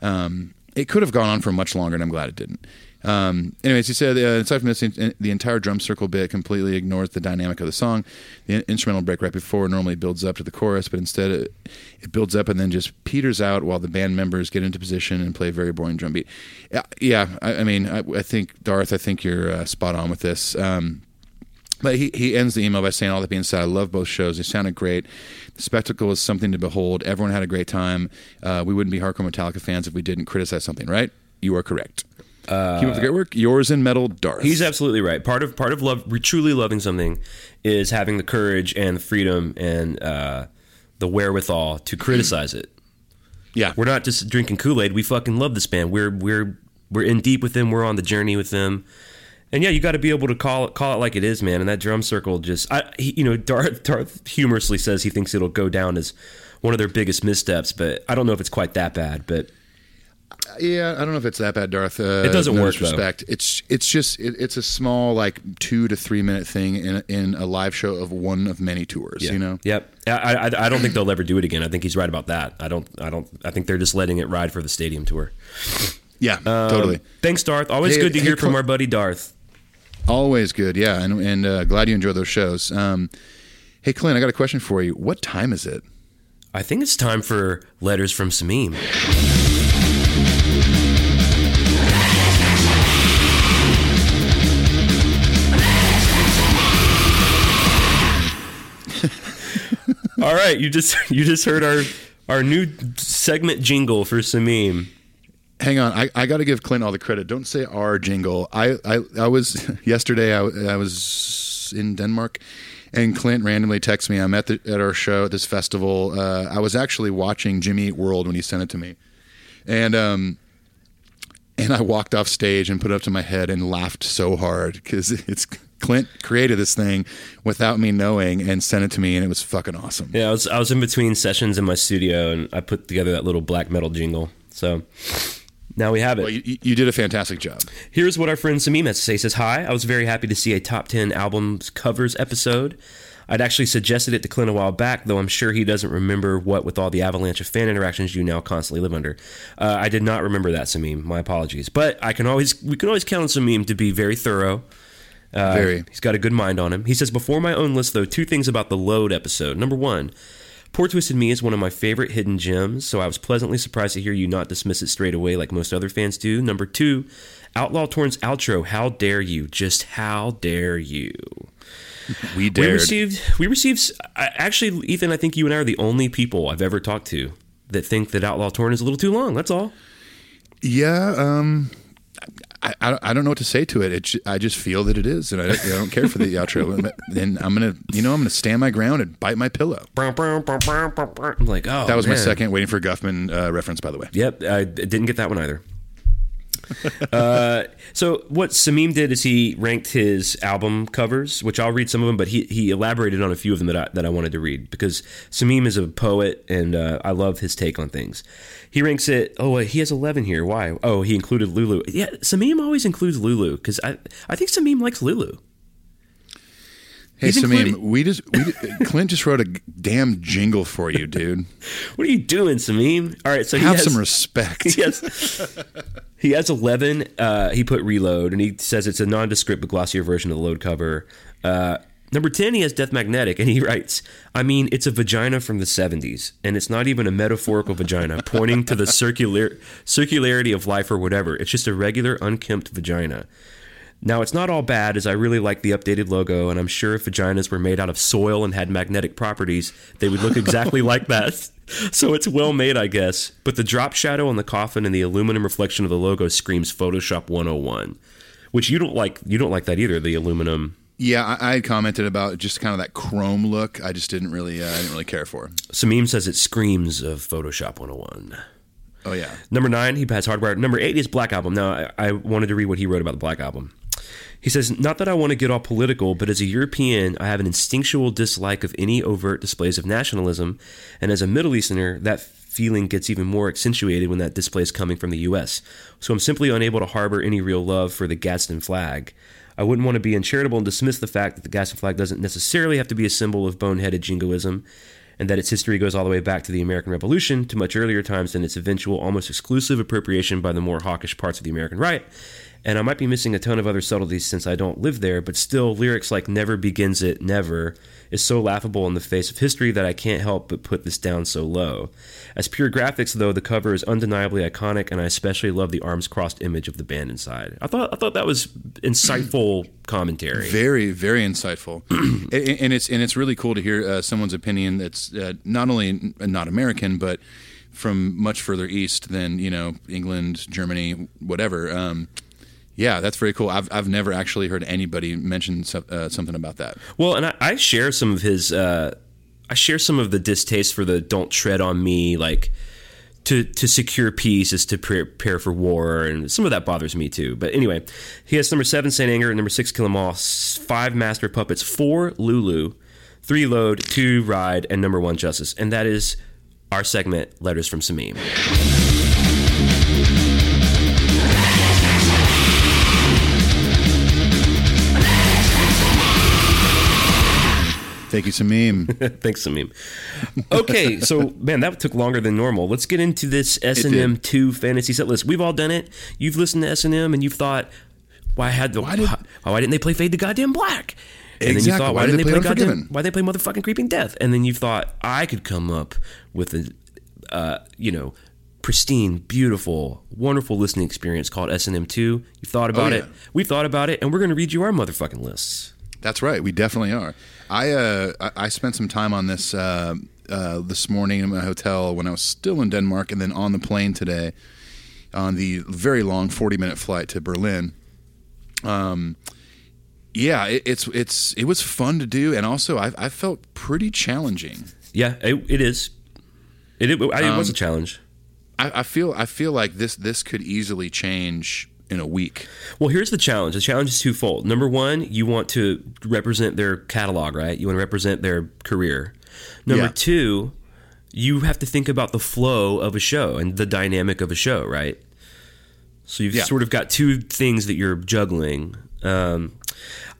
um, it could have gone on for much longer, and I'm glad it didn't. Um, anyways, he said, uh, aside from this, the entire drum circle bit completely ignores the dynamic of the song. The in- instrumental break right before normally builds up to the chorus, but instead it, it builds up and then just peters out while the band members get into position and play a very boring drum beat. Yeah, yeah I, I mean, I, I think, Darth, I think you're uh, spot on with this. Um, but he, he ends the email by saying, All that being said, I love both shows. They sounded great. The spectacle was something to behold. Everyone had a great time. Uh, we wouldn't be hardcore Metallica fans if we didn't criticize something, right? You are correct. Keep up the great work. Yours in metal, Darth. He's absolutely right. Part of part of love, truly loving something, is having the courage and the freedom and uh, the wherewithal to criticize it. yeah. We're not just drinking Kool Aid. We fucking love this band. We're we're we're in deep with them. We're on the journey with them. And yeah, you got to be able to call it call it like it is, man. And that drum circle just, I, he, you know, Darth, Darth humorously says he thinks it'll go down as one of their biggest missteps, but I don't know if it's quite that bad. But Yeah, I don't know if it's that bad, Darth. Uh, It doesn't no work, though. It's it's just it, it's a small like two to three minute thing in in a live show of one of many tours. You know. Yep. I, I I don't think they'll ever do it again. I think he's right about that. I don't I don't I think they're just letting it ride for the stadium tour. Yeah, totally. Thanks, Darth. Always Hey, good to hey, hear from our buddy Darth. Always good. Yeah, and and uh, glad you enjoy those shows. Um, hey, Clint, I got a question for you. What time is it? I think it's time for letters from Samim. All right, you just you just heard our our new segment jingle for Samim. Hang on, I, I got to give Clint all the credit. Don't say our jingle. I I, I was yesterday. I, I was in Denmark, and Clint randomly texted me. I'm at the at our show at this festival. Uh, I was actually watching Jimmy Eat World when he sent it to me, and um, and I walked off stage and put it up to my head and laughed so hard because it's Clint created this thing without me knowing and sent it to me, and it was fucking awesome. Yeah, I was I was in between sessions in my studio and I put together that little black metal jingle. So now we have it. Well, you, you did a fantastic job. Here's what our friend Samim has to say. He says, Hi, I was very happy to see a top 10 albums covers episode. I'd actually suggested it to Clint a while back, though I'm sure he doesn't remember what with all the avalanche of fan interactions you now constantly live under. Uh, I did not remember that, Samim. My apologies. But I can always we can always count on Samim to be very thorough. Uh, Very. He's got a good mind on him. He says, Before my own list, though, two things about the Load episode. Number one, Poor Twisted Me is one of my favorite hidden gems, so I was pleasantly surprised to hear you not dismiss it straight away like most other fans do. Number two, Outlaw Torn's outro. How dare you? Just how dare you? We We received, we received, actually, Ethan, I think you and I are the only people I've ever talked to that think that Outlaw Torn is a little too long. That's all. Yeah, um, I, I, I don't know what to say to it. it. ju- I just feel that it is, and I, I don't care for the outro. And I'm gonna, you know, I'm gonna stand my ground and bite my pillow. I'm like, oh, That was my man. second waiting for Guffman uh, reference, by the way. Yep, I didn't get that one either. uh, so what Samim did is he ranked his album covers, which I'll read some of them, but he, he elaborated on a few of them that I, that I wanted to read because Samim is a poet and uh, I love his take on things. He ranks it. Oh, wait, he has eleven here. Why? Oh, he included Lulu. Yeah, Samim always includes Lulu because I I think Samim likes Lulu. Hey, He's Samim, including- we just we, Clint just wrote a damn jingle for you, dude. What are you doing, Sameem? All right, so he Have has, some respect. He has, he has 11. Uh, he put reload, and he says it's a nondescript but glossier version of the load cover. Uh, number 10, he has Death Magnetic, and he writes, I mean, it's a vagina from the 70s, and it's not even a metaphorical vagina pointing to the circular circularity of life or whatever. It's just a regular, unkempt vagina. Now, it's not all bad, as I really like the updated logo, and I'm sure if vaginas were made out of soil and had magnetic properties, they would look exactly like that. So it's well made, I guess. But the drop shadow on the coffin and the aluminum reflection of the logo screams Photoshop 101, which you don't like. You don't like that either. The aluminum. Yeah, I, had commented about just kind of that chrome look. I just didn't really, uh, I didn't really care for. Sameem says it screams of Photoshop 101. Oh yeah, Number nine, he has hardware. Number eight is Black Album. Now, I, I wanted to read what he wrote about the Black Album. He says, Not that I want to get all political, but as a European, I have an instinctual dislike of any overt displays of nationalism. And as a Middle Easterner, that feeling gets even more accentuated when that display is coming from the U.S. So I'm simply unable to harbor any real love for the Gadsden flag. I wouldn't want to be uncharitable and dismiss the fact that the Gadsden flag doesn't necessarily have to be a symbol of boneheaded jingoism and that its history goes all the way back to the American Revolution, to much earlier times than its eventual almost exclusive appropriation by the more hawkish parts of the American right. And I might be missing a ton of other subtleties since I don't live there, but still, lyrics like Never Begins It, Never is so laughable in the face of history that I can't help but put this down so low. As pure graphics, though, the cover is undeniably iconic, and I especially love the arms crossed image of the band inside. I thought I thought that was insightful commentary. very, very insightful, and, it's and it's really cool to hear uh, someone's opinion that's uh, not only not American but from much further east than you know England, Germany, whatever. Um, yeah, that's very cool. I've I've never actually heard anybody mention so, uh, something about that. Well, and I, I share some of his. Uh, I share some of the distaste for the "don't tread on me," like to to secure peace is to prepare for war, and some of that bothers me too. But anyway, he has number seven Saint Anger, number six Kill 'Em All, five Master Puppets, four Lulu, three Load, two Ride, and number one Justice, and that is our segment Letters from Samim. Thank you, Samim. Thanks, Samim. Okay, so man, that took longer than normal. Let's get into this S and M two fantasy set list. We've all done it. You've listened to S and M, and you've thought, why had the why, did- why, didn't they play Fade to Goddamn Black? And then you Exactly. thought, Why why, did didn't they they play play Goddamn? Why they play motherfucking Creeping Death? And then you thought I could come up with a, uh, you know, pristine, beautiful, wonderful listening experience called S and M two. You thought about Oh, it. yeah. We thought about it, and we're going to read you our motherfucking lists. That's right. We definitely are. I uh, I- spent some time on this uh, uh, this morning in my hotel when I was still in Denmark, and then on the plane today on the very long forty minute flight to Berlin. Um, yeah, it, it's it's it was fun to do, and also I, I felt pretty challenging. Yeah, it, it is. It, it, it was a challenge. I, I feel I feel like this this could easily change in a week. Well, here's the challenge. The challenge is twofold. Number one, you want to represent their catalog, right? You want to represent their career. Number Yeah. two, you have to think about the flow of a show and the dynamic of a show, right? So you've Yeah. sort of got two things that you're juggling. Um,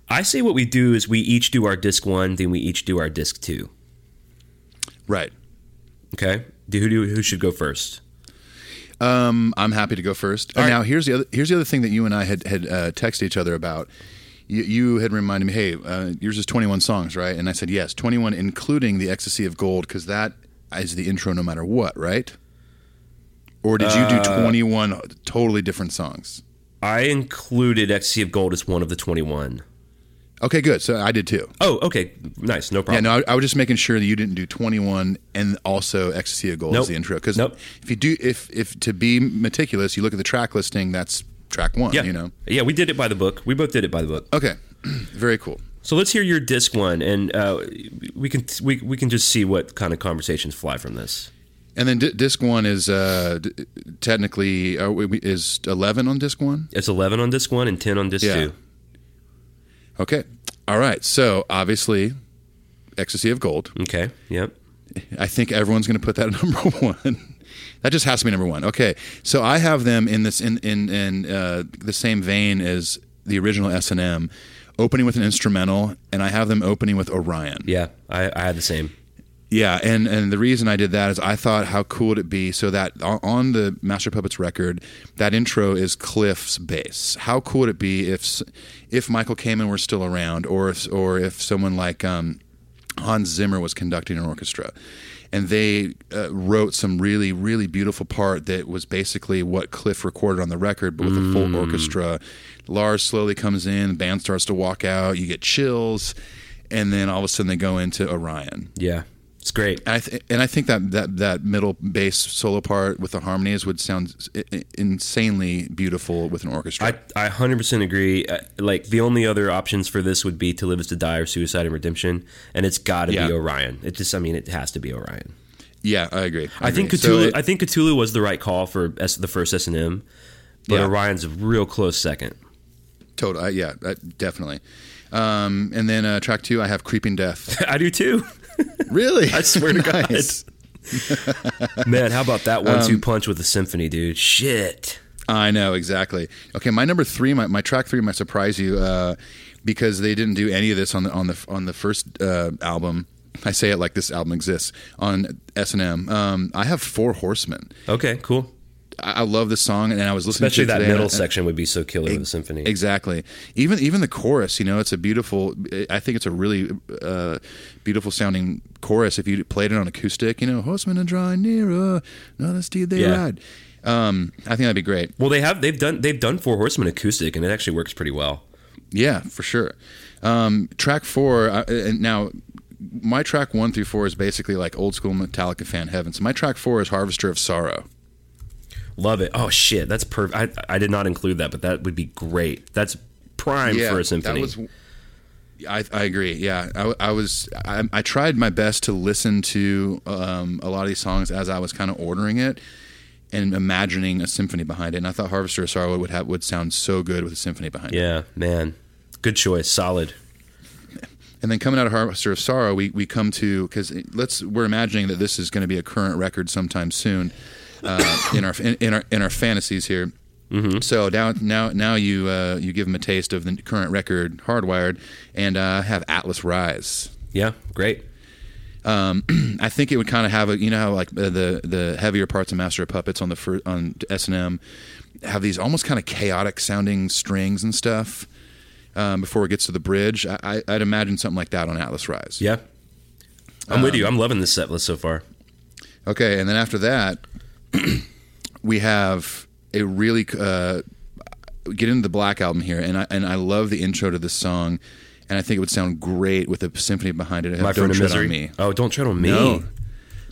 I say what we do is we each do our disc one, then we each do our disc two. Right. Okay, do who do who should go first? Um, I'm happy to go first. And right. now here's the other here's the other thing that you and I had had uh, texted each other about. You, you had reminded me, hey, uh, yours is 21 songs, right? And I said yes, 21, including the Ecstasy of Gold, because that is the intro no matter what, right? Or did you do 21 totally different songs? I included Ecstasy of Gold as one of the 21. Okay, good. So I did too. Oh, okay, nice, no problem. Yeah, no, I, I was just making sure that you didn't do 21 and also Ecstasy of Gold Nope. as the intro. Because Nope. if you do, if if to be meticulous, you look at the track listing. That's track one. Yeah, You know. yeah, we did it by the book. We both did it by the book. Okay, very cool. So let's hear your disc one, and uh, we can we, we can just see what kind of conversations fly from this. And then di- disc one is uh, d- technically uh, is 11 on disc one. It's eleven on disc one and ten on disc Yeah. two. Okay, all right. So obviously, Ecstasy of Gold. Okay, yep. I think everyone's going to put that at number one. that just has to be number one. Okay, so I have them in this in in in uh, the same vein as the original S and M. opening with an instrumental, and I have them opening with Orion. Yeah, I, I had the same. Yeah, and and the reason I did that is I thought how cool would it be so that on- the Master Puppets record, that intro is Cliff's bass. How cool would it be if if Michael Kamen were still around, or if or if someone like um, Hans Zimmer was conducting an orchestra, and they uh, wrote some really really beautiful part that was basically what Cliff recorded on the record, but with a full orchestra. Lars slowly comes in, the band starts to walk out, you get chills, and then all of a sudden they go into Orion. Yeah, it's great. And I th- and I think that, that that middle bass solo part with the harmonies would sound i- i- insanely beautiful with an orchestra. I I hundred percent agree. Uh, Like the only other options for this would be "To Live Is to Die" or "Suicide and Redemption," and it's got to Yeah. be Orion. It just, I mean, it has to be Orion. yeah, I agree. I, think agree. So Cthulhu. it- I think Cthulhu was the right call for S, the first S and M, but Yeah. Orion's a real close second. total. Yeah, definitely. Um, and then uh, track two, I have "Creeping Death." I do too. really? I swear to Nice. God. Man, how about that one-two punch with the symphony, dude? Shit. I know exactly. Okay, my number three, my, my track three might surprise you uh, because they didn't do any of this on the on the on the first uh, album. I say it like this album exists on S and M. Um, I have Four Horsemen. Okay, cool. I, love this song, and I was listening Especially to it Especially that middle and- section would be so killer with the symphony. Exactly. Even even the chorus, you know, it's a beautiful. I think it's a really uh, beautiful sounding chorus. If you played it on acoustic, you know, horsemen are drawing nearer, another steed they Yeah. ride. Um, I think that'd be great. Well, they have they've done they've done Four Horsemen acoustic, and it actually works pretty well. Yeah, for sure. Um, track four, uh, and now my track one through four is basically like old school Metallica fan heaven. So my track four is Harvester of Sorrow. Love it. Oh shit, that's perfect. I, I did not include that, but that would be great. That's prime for a symphony. That was, I, I agree. Yeah, I, I was. I, I tried my best to listen to um, a lot of these songs as I was kind of ordering it and imagining a symphony behind it. And I thought Harvester of Sorrow would have would sound so good with a symphony behind it. yeah, man, good choice. Solid. And then coming out of Harvester of Sorrow, we, we come to because let's we're imagining that this is going to be a current record sometime soon uh, in our in, in our in our fantasies here. So now now now you uh, you give them a taste of the current record, Hardwired, and uh, have Atlas Rise. Yeah, great. I think it would kind of have a you know how like uh, the the heavier parts of Master of Puppets on the fir- on S and M have these almost kind of chaotic sounding strings and stuff um, before it gets to the bridge. I, I'd imagine something like that on Atlas Rise. Yeah, I'm with Um, you. I'm loving this set list so far. Okay, and then after that, we have a really uh, get into the Black album here, and I and I love the intro to this song, and I think it would sound great with a symphony behind it. My Don't friend misery. on me. Oh, don't tread on me. No,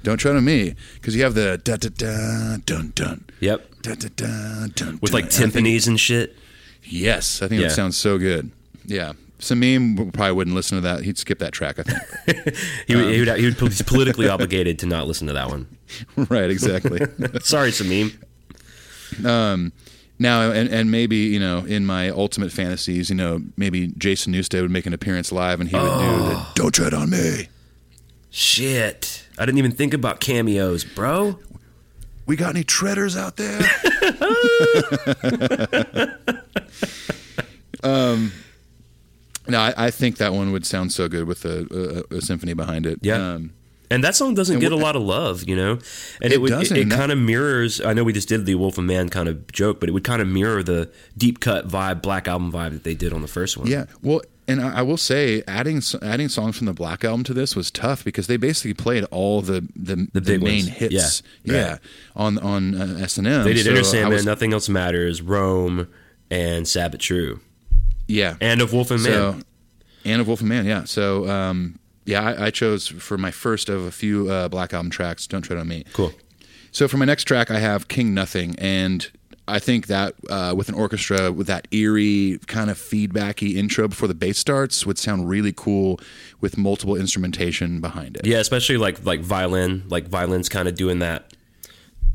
don't tread on me, because you have the da da da dun dun Yep. da da da dun With dun. like And I think- timpanis and shit. Yes, I think it Yeah. would sound so good. Yeah. Samim probably wouldn't listen to that. He'd skip that track, I think. He, Um, would, he, would, he would be politically obligated to not listen to that one. right, exactly. Sorry, Samim. Now, and, and maybe, you know, in my ultimate fantasies, you know, maybe Jason Newsted would make an appearance live and he would do Oh. the Don't Tread on Me. Shit. I didn't even think about cameos, bro. We got any treaders out there? um, no, I, I think that one would sound so good with a, a, a symphony behind it. Yeah. Um, And that song doesn't get a lot of love, you know. And It it, would doesn't, it, and kind of mirrors. I know we just did the Wolf of Man kind of joke, but it would kind of mirror the deep cut vibe, Black Album vibe that they did on the first one. Yeah, well, and I, I will say, adding adding songs from the Black album to this was tough because they basically played all the the, the, big main ones. hits, Yeah, yeah, on on uh, S and M. They did so Inner Sandman, Nothing Else Matters, Rome, and Sabbath True, yeah, and of Wolf and Man. so and of Wolf and Man, yeah. So um, yeah, I, I chose for my first of a few uh, Black album tracks. Don't tread on me. cool. So for my next track, I have King Nothing, and I think that uh, with an orchestra with that eerie kind of feedbacky intro before the bass starts would sound really cool with multiple instrumentation behind it. Yeah, especially like like violin, like violin's kind of doing that,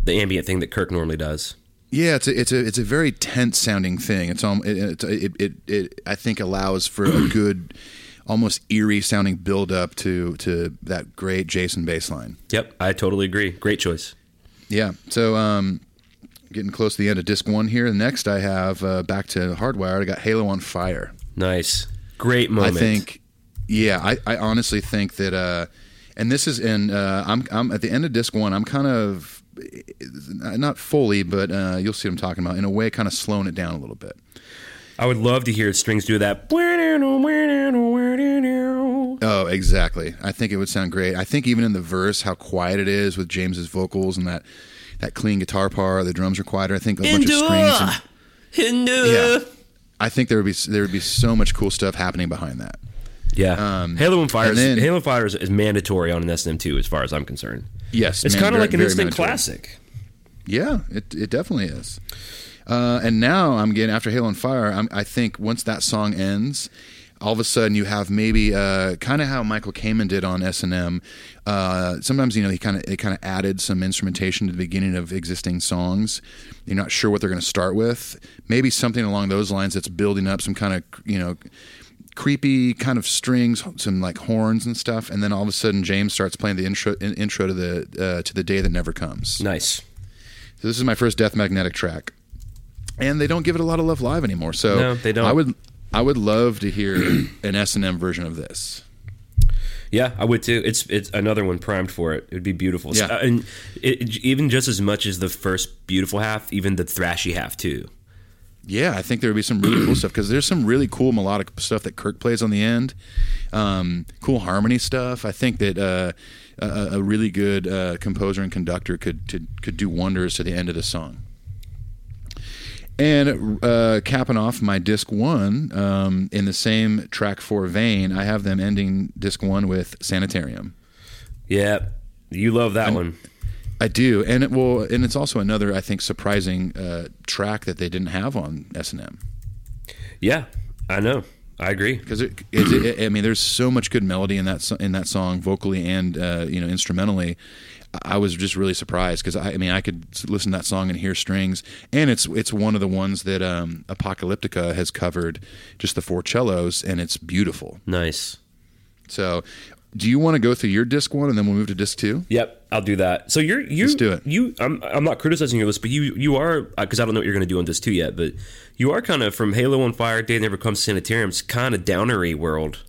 the ambient thing that Kirk normally does. Yeah, it's a, it's a it's a very tense sounding thing. It's um it it, it it it I think allows for a good, almost eerie sounding build up to to that great Jason bass line. Yep, I totally agree. Great choice. Yeah. So um, getting close to the end of disc one here. Next, I have uh, back to Hardwired. I got Halo on Fire. Nice. Great moment. I think, yeah, I, I honestly think that, uh, and this is in, uh, I'm, I'm at the end of disc one, I'm kind of, not fully, but uh, you'll see what I'm talking about, in a way, kind of slowing it down a little bit. I would love to hear strings do that. Oh, exactly. I think it would sound great. I think even in the verse, how quiet it is with James's vocals and that that clean guitar part, the drums are quieter. I think a bunch of strings. And, yeah, I think there would be there would be so much cool stuff happening behind that. Yeah. Um, Halo and Fire. and is- then- Halo and Fire is, is mandatory on an SM2 as far as I'm concerned. Yes, It's kind of like an instant classic. Yeah, it it definitely is. Uh, and now I'm getting after Hail and Fire. I'm, I think once that song ends, all of a sudden you have maybe uh, kind of how Michael Kamen did on S and M. Uh, sometimes you know he kind of it kind of added some instrumentation to the beginning of existing songs. You're not sure what they're going to start with. Maybe something along those lines that's building up some kind of you know creepy kind of strings, some like horns and stuff, and then all of a sudden James starts playing the intro in, intro to the uh, to the day that never comes. Nice. So this is my first Death Magnetic track, and they don't give it a lot of love live anymore. So No, they don't. I would I would love to hear an S and M version of this. Yeah, I would too. It's it's another one primed for it. It would be beautiful. Yeah. And it, it- even just as much as the first beautiful half, even the thrashy half too. Yeah, I think there would be some really cool stuff because there's some really cool melodic stuff that Kirk plays on the end. Um, cool harmony stuff. I think that uh, a, a really good uh, composer and conductor could, could could do wonders to the end of the song. And uh, capping off my disc one um, in the same track four vein, I have them ending disc one with Sanitarium. Yeah, you love that one. I do, and it will, and it's also another I think surprising uh, track that they didn't have on S and M. Yeah, I know. I agree. because it, it, I mean, there's so much good melody in that in that song, vocally and uh, you know instrumentally. I was just really surprised because I, I mean I could listen to that song and hear strings, and it's it's one of the ones that um, Apocalyptica has covered, just the four cellos, and it's beautiful. Nice. So, do you want to go through your disc one and then we'll move to disc two? Yep, I'll do that. So you're you Let's do it. You, I'm I'm not criticizing your list, but you you are because I don't know what you're going to do on this two yet, but you are kind of from Halo on Fire, Day Never Comes, Sanitarium's kind of downery world.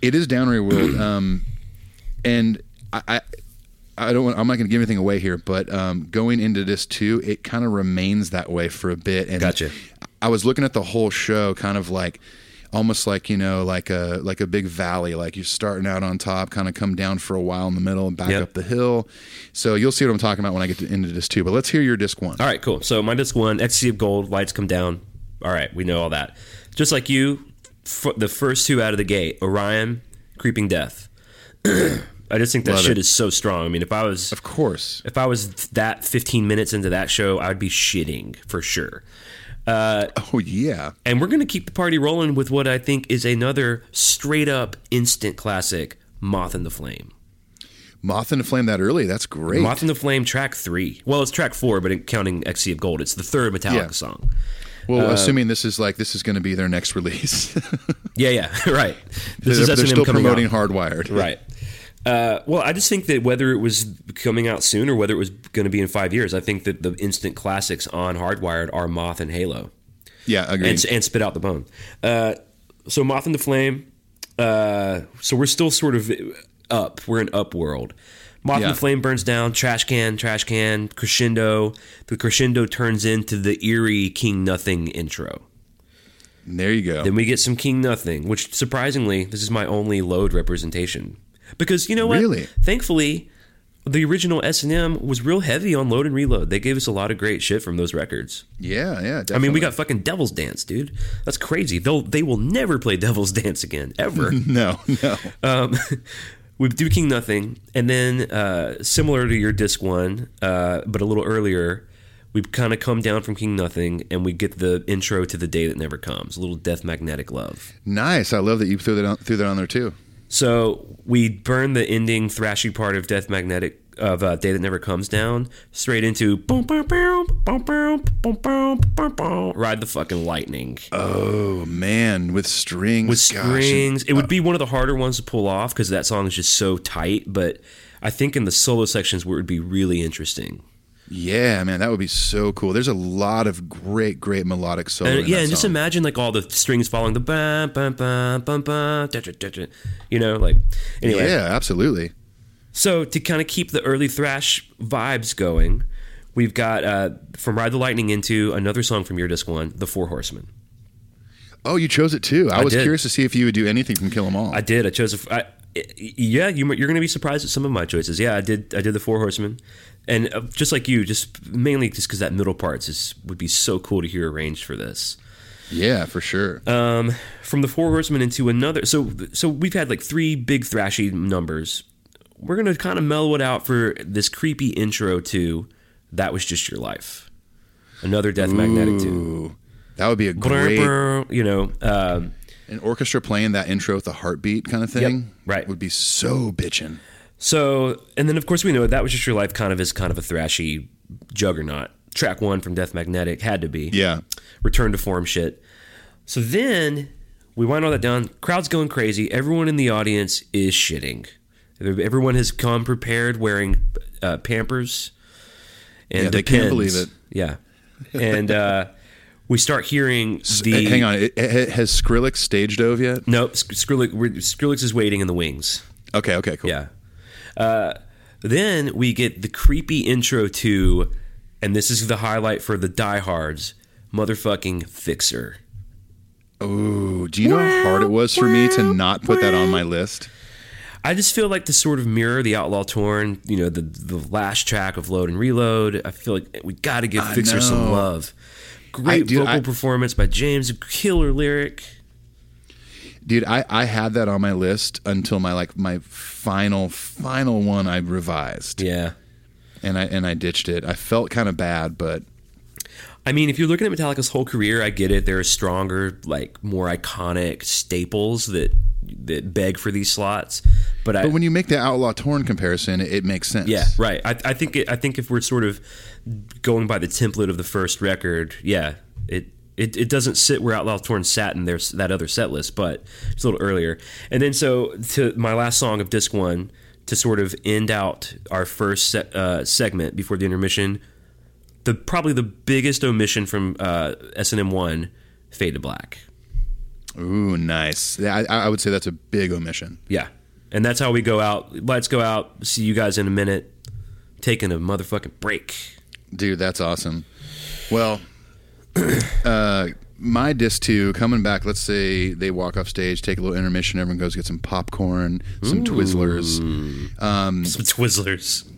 It is Downray World, um, and I, I, I don't. Want, I'm not going to give anything away here, but um, going into this too, it kind of remains that way for a bit. And Gotcha. I was looking at the whole show, kind of like, almost like you know, like a like a big valley. Like you're starting out on top, kind of come down for a while in the middle, and back Yep. up the hill. So you'll see what I'm talking about when I get to, into this too. But let's hear your disc one. All right, cool. So my disc one, Ecstasy of Gold, lights come down. All right, we know all that. Just like you, the first two out of the gate, Orion, Creeping Death. I just think that Love shit it. is so strong. I mean, if I was Of course. if I was that 15 minutes into that show, I'd be shitting for sure. Oh yeah. And we're going to keep the party rolling with what I think is another straight up instant classic, Moth in the Flame. Moth in the Flame that early. That's great. Moth in the Flame, track three. Well, it's track four, but in counting Ecstasy of Gold, it's the third Metallica Yeah. song. well, uh, assuming this is like this is going to be their next release. Yeah, yeah, right. This they're, is they're still promoting out. Hardwired. Right. Uh, well, I just think that whether it was coming out soon or whether it was going to be in five years, I think that the instant classics on Hardwired are Moth and Halo. Yeah, agreed. and, and spit out the bone. Uh, so Moth and the Flame. Uh, so we're still sort of up. We're in up world. Moth Yeah. and the Flame burns down. Trash can, trash can, crescendo. The crescendo turns into the eerie King Nothing intro. there you go. Then we get some King Nothing, which surprisingly, this is my only load representation. Because you know what? Really? Thankfully, the original S and M was real heavy on load and reload. They gave us a lot of great shit from those records. yeah, yeah. Definitely. I mean, we got fucking Devil's Dance, dude. That's crazy. They'll they will never play Devil's Dance again, ever. no, no. um, we do King Nothing, and then uh, similar to your disc one, uh, but a little earlier, we kind of come down from King Nothing, and we get the intro to the day that never comes. A little Death Magnetic Love. nice. I love that you threw that on, threw that on there too. So we burn the ending thrashy part of Death Magnetic of uh, Day That Never Comes Down straight into boom, boom, boom, boom, boom, boom, boom, boom, boom, ride the fucking lightning. Oh man, with strings. with Gosh, strings. it would be one of the harder ones to pull off because that song is just so tight. But I think in the solo sections where it would be really interesting. Yeah, man, that would be so cool. There's a lot of great, great melodic solo. And, yeah, and just imagine like all the strings following the bum bum bum bum bum, da, da, da, da. you know, like anyway. Yeah, absolutely. So to kind of keep the early thrash vibes going, we've got uh, from Ride the Lightning into another song from your disc one, The Four Horsemen. Oh, you chose it too. I, I was did. curious to see if you would do anything from Kill 'Em All. I did. I chose. A, I, yeah, you, you're going to be surprised at some of my choices. Yeah, I did. I did the Four Horsemen, and uh, just like you, just mainly just because that middle parts is would be so cool to hear arranged for this. yeah, for sure. Um, from the Four Horsemen into another. So so we've had like three big thrashy numbers. We're going to kind of mellow it out for this creepy intro to "That Was Just Your Life," another Death Magnetic tune. Ooh, that would be a great You know, um, an orchestra playing that intro with a heartbeat kind of thing. right. would be so bitchin'. So, and then of course we know that was just your life. Kind of is kind of a thrashy juggernaut. Track one from Death Magnetic had to be. Yeah, Return to form shit. So then we wind all that down. Crowd's going crazy. Everyone in the audience is shitting. Everyone has come prepared, wearing uh, Pampers. And Yeah, they can't believe it. Yeah, and uh, we start hearing the. Hang on. It, it- has Skrillex stage dove yet? Nope, Skrillex, Skrillex is waiting in the wings. Okay, okay, cool. Yeah. Uh, then we get the creepy intro to, and this is the highlight for the diehards, motherfucking Fixer. Ooh, do you know how hard it was for me to not put that on my list? I just feel like to sort of mirror the Outlaw Torn, you know, the the last track of Load and Reload. I feel like we got to give I Fixer some love. Great dude, vocal I- performance by James, killer lyric. Dude, I, I had that on my list until my like my final final one I revised. Yeah. And I and I ditched it. I felt kind of bad, but I mean, if you're looking at Metallica's whole career, I get it. There are stronger, like more iconic staples that that beg for these slots. But, I, but when you make the Outlaw Torn comparison, it, it makes sense. Yeah, right. I, I think it, I think if we're sort of going by the template of the first record, yeah, it it, it doesn't sit where Outlaw Torn sat in their that other set list, but it's a little earlier. And then so to my last song of disc one to sort of end out our first se- uh, segment before the intermission, the probably the biggest omission from uh, S and M one, Fade to Black. Ooh, nice. Yeah, I, I would say that's a big omission. Yeah, and that's how we go out. Let's go out. See you guys in a minute. Taking a motherfucking break. Dude, that's awesome. Well, uh, my disc two coming back. Let's say they walk off stage, take a little intermission. Everyone goes get some popcorn, some Twizzlers, Some Twizzlers.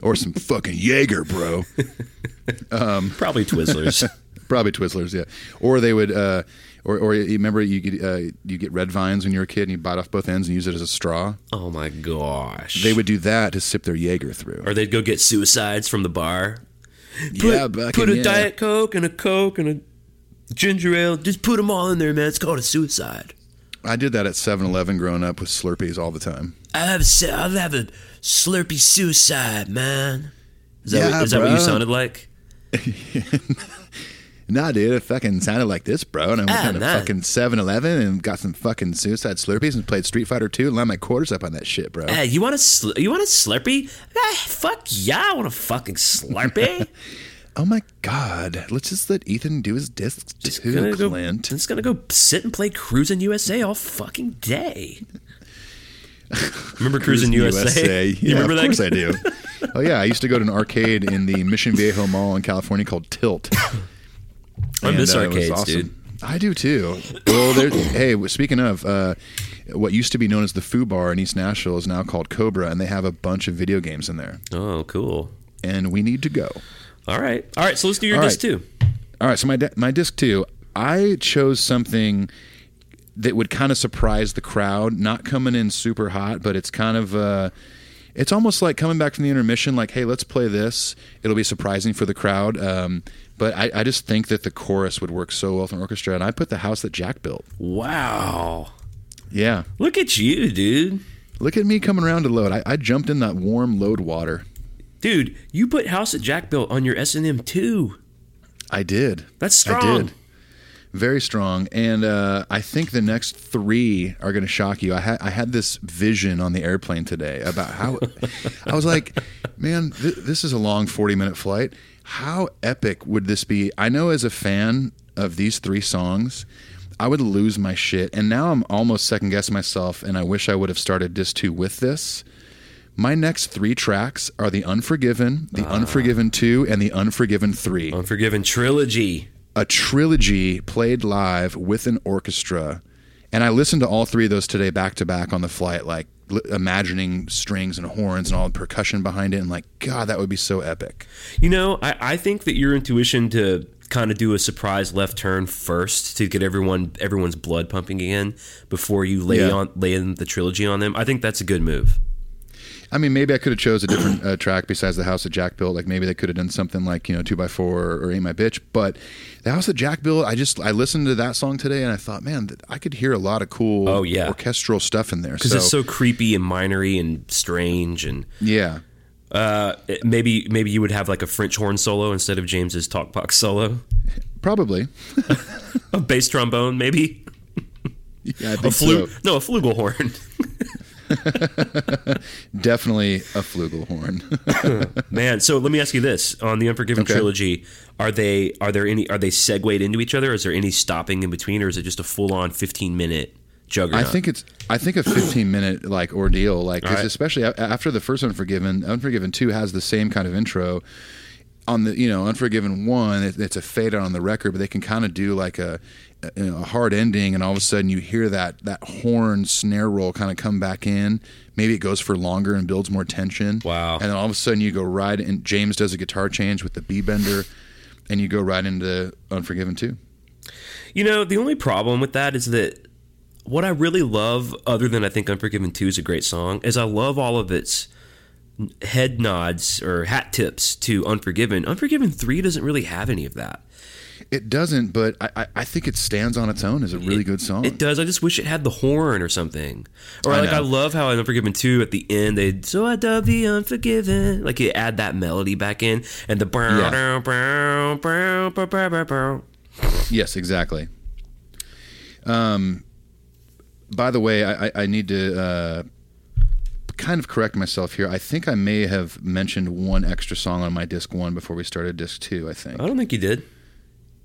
or some fucking Jaeger, bro. Probably Twizzlers. Probably Twizzlers, yeah. Or they would, uh, or or you remember you get uh, you get red vines when you were a kid and you bite off both ends and use it as a straw. oh my gosh. They would do that to sip their Jaeger through. or they'd go get suicides from the bar. Yeah, Put, back put in- a yeah. Diet Coke and a Coke and a ginger ale. Just put them all in there, man. It's called a suicide. I did that at 7-Eleven growing up with Slurpees all the time. I have a, I'll have a Slurpee suicide, man. Is that, Yeah, what, is that what you sounded like? Nah, dude, it fucking sounded like this, bro. And I went Ah, down to fucking 7-Eleven and got some fucking Suicide Slurpees and played Street Fighter 2 and lined my quarters up on that shit, bro. Hey, you want a sl- you want a Slurpee? Ah, fuck yeah, I want a fucking Slurpee. Oh my god. Let's just let Ethan do his discs too, gonna go, Clint. just gonna go sit and play Cruising USA all fucking day. Remember Cruising USA? You Yeah, remember of that? course I do. oh yeah, I used to go to an arcade in the Mission Viejo Mall in California called Tilt. I miss uh, arcades, dude. I do too. Well, there, hey, speaking of, uh, what used to be known as the Foo Bar in East Nashville is now called Cobra, and they have a bunch of video games in there. Oh, cool. And we need to go. All right, all right. So let's do your All disc right. too. All right, so my my disc two, I chose something that would kind of surprise the crowd, not coming in super hot, but it's kind of uh it's almost like coming back from the intermission like, "Hey, let's play this." It'll be surprising for the crowd. Um but I, I just think that the chorus would work so well for an orchestra, and I put the house that Jack built. Wow, Yeah, look at you, dude. look at me coming around to load. I, I jumped in that warm load water. Dude, you put House that Jack built on your S and M too. I did. That's strong. I did. Very strong, and uh, I think the next three are going to shock you. I had I had this vision on the airplane today about how I was like, man, th- this is a long forty minute flight. How epic would this be? I know as a fan of these three songs, I would lose my shit, and now I'm almost second guessing myself, and I wish I would have started disc two with this. My next three tracks are the Unforgiven, the ah. Unforgiven two, and the Unforgiven three Unforgiven trilogy. a trilogy played live with an orchestra. And I listened to all three of those today back to back on the flight, like li- imagining strings and horns and all the percussion behind it. And like, God, that would be so epic. You know, I, I think that your intuition to kind of do a surprise left turn first to get everyone everyone's blood pumping again before you lay Yeah. on lay in the trilogy on them. I think that's a good move. I mean, maybe I could have chose a different uh, track besides the house that Jack built. Like maybe they could have done something like you know two by four or, Ain't My Bitch. But the house that Jack built, I just I listened to that song today and I thought, man, I could hear a lot of cool Oh, yeah. orchestral stuff in there. because So, it's so creepy and minery and strange and yeah, uh, maybe maybe you would have like a French horn solo instead of James's talk box solo, probably. a bass trombone maybe Yeah, I a think flu so. no a flugelhorn. Definitely a flugelhorn. Man, so let me ask you this: on the Unforgiven Okay. trilogy, are they are there any are they segued into each other? Is there any stopping in between, or is it just a full on fifteen minute juggernaut? I think it's I think a 15 minute like ordeal like right. especially after the first Unforgiven Unforgiven 2 has the same kind of intro on the you know Unforgiven 1 it, it's a fade out on the record but they can kind of do like a a, you know, a hard ending and all of a sudden you hear that that horn snare roll kind of come back in. Maybe it goes for longer and builds more tension. Wow. and then all of a sudden you go right and James does a guitar change with the B bender and you go right into Unforgiven 2 You know, the only problem with that is that what I really love, other than I think Unforgiven 2 is a great song, is I love all of its head nods or hat tips to Unforgiven. Unforgiven 3 doesn't really have any of that. it doesn't but I, I- think it stands on its own as a really good song It does. I just wish it had the horn or something. Or I like I love how in Unforgiven 2 at the end they so I dub the Unforgiven. Like you add that melody back in and the brow, Yeah. brow, brow, brow, brow, brow, brow, brow. Yes, exactly. Um, by the way, I, I, I need to uh, kind of correct myself here. I think I may have mentioned one extra song on my disc one before we started disc two. I think I don't think you did.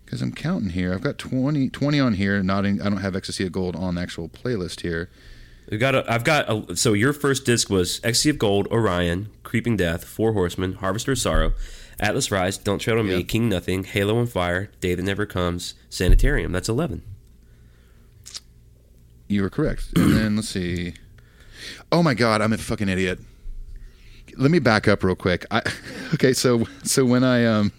because I'm counting here. I've got 20, 20 on here. Not in, I don't have Ecstasy of Gold on the actual playlist here. We've got a, I've got a, so your first disc was Ecstasy of Gold, Orion, Creeping Death, Four Horsemen, Harvester of Sorrow, Atlas Rise, Don't Tread on Me, King Nothing, Halo on Fire, Day That Never Comes, Sanitarium. That's eleven. You were correct. And then let's see. Oh my God, I'm a fucking idiot. Let me back up real quick. I, okay, so so when I um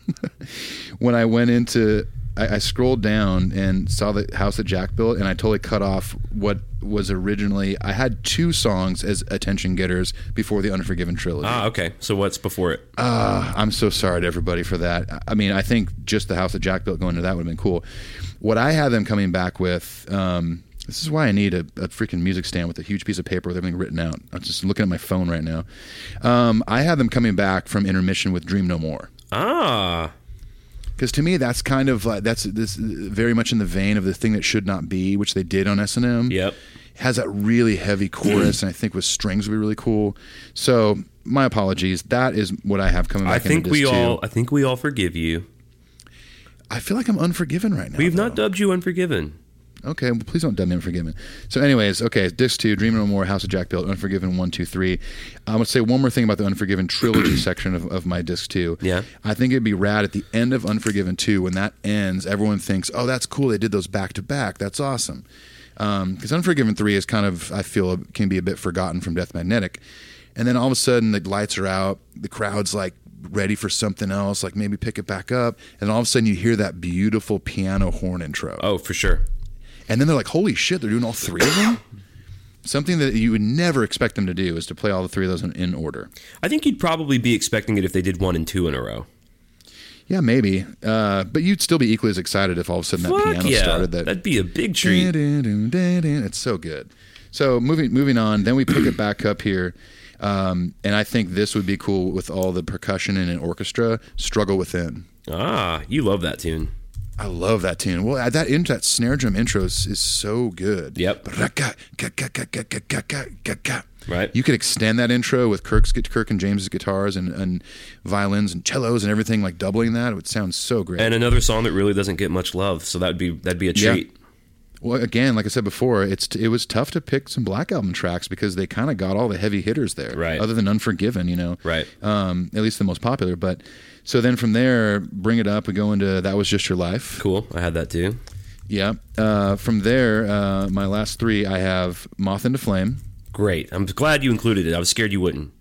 when I went into I, I scrolled down and saw the house that Jack built, and I totally cut off what was originally. I had two songs as attention getters before the Unforgiven trilogy. Ah, okay. So what's before it? Uh, I'm so sorry to everybody for that. I mean, I think just the house that Jack built going to that would have been cool. What I had them coming back with, um, this is why I need a, a freaking music stand with a huge piece of paper with everything written out. I'm just looking at my phone right now. Um, I had them coming back from intermission with Dream No More. Ah, Because to me, that's kind of like that's this very much in the vein of the thing that should not be, which they did on S and M. Yep. has that really heavy chorus, and I think with strings would be really cool. So my apologies. That is what I have coming back. I think we this all too. I think we all forgive you. I feel like I'm unforgiven right now. We've not dubbed you Unforgiven. Okay, well, please don't dub me Unforgiven. So, anyways, okay, disc two, Dream No More, House of Jack Built, Unforgiven one, two, three. I want to say one more thing about the Unforgiven trilogy section of, of my disc two. Yeah. I think it'd be rad at the end of Unforgiven two when that ends. Everyone thinks, "Oh, that's cool. They did those back to back. That's awesome." Um, because Unforgiven three is kind of, I feel, can be a bit forgotten from Death Magnetic, and then all of a sudden the lights are out, the crowd's like ready for something else, like maybe pick it back up, and all of a sudden you hear that beautiful piano horn intro. Oh, for sure. And then they're like, holy shit, they're doing all three of them? Something that you would never expect them to do is to play all the three of those in, in order. I think you'd probably be expecting it if they did one and two in a row. Yeah, maybe. Uh, but you'd still be equally as excited if all of a sudden that piano yeah, started. That that'd be a big treat. It's so good. So moving moving on, then we pick it back up here. Um, and I think this would be cool with all the percussion and an orchestra. Struggle Within. Ah, you love that tune. I love that tune. Well, that in, that snare drum intro is, is so good. Yep. Right. You could extend that intro with Kirk's Kirk and James's guitars and, and violins and cellos and everything, like doubling that. It would sound so great. And another song that really doesn't get much love, so that'd be that'd be a Yeah. treat. Well, again, like I said before, it's it was tough to pick some Black Album tracks because they kind of got all the heavy hitters there, Right. Other than Unforgiven, you know, Right. Um, at least the most popular. But so then from there, bring it up. We go into that was just your life. Cool. I had that too. Yeah. Uh, from there, uh, my last three, I have Moth into Flame. Great. I'm glad you included it. I was scared you wouldn't.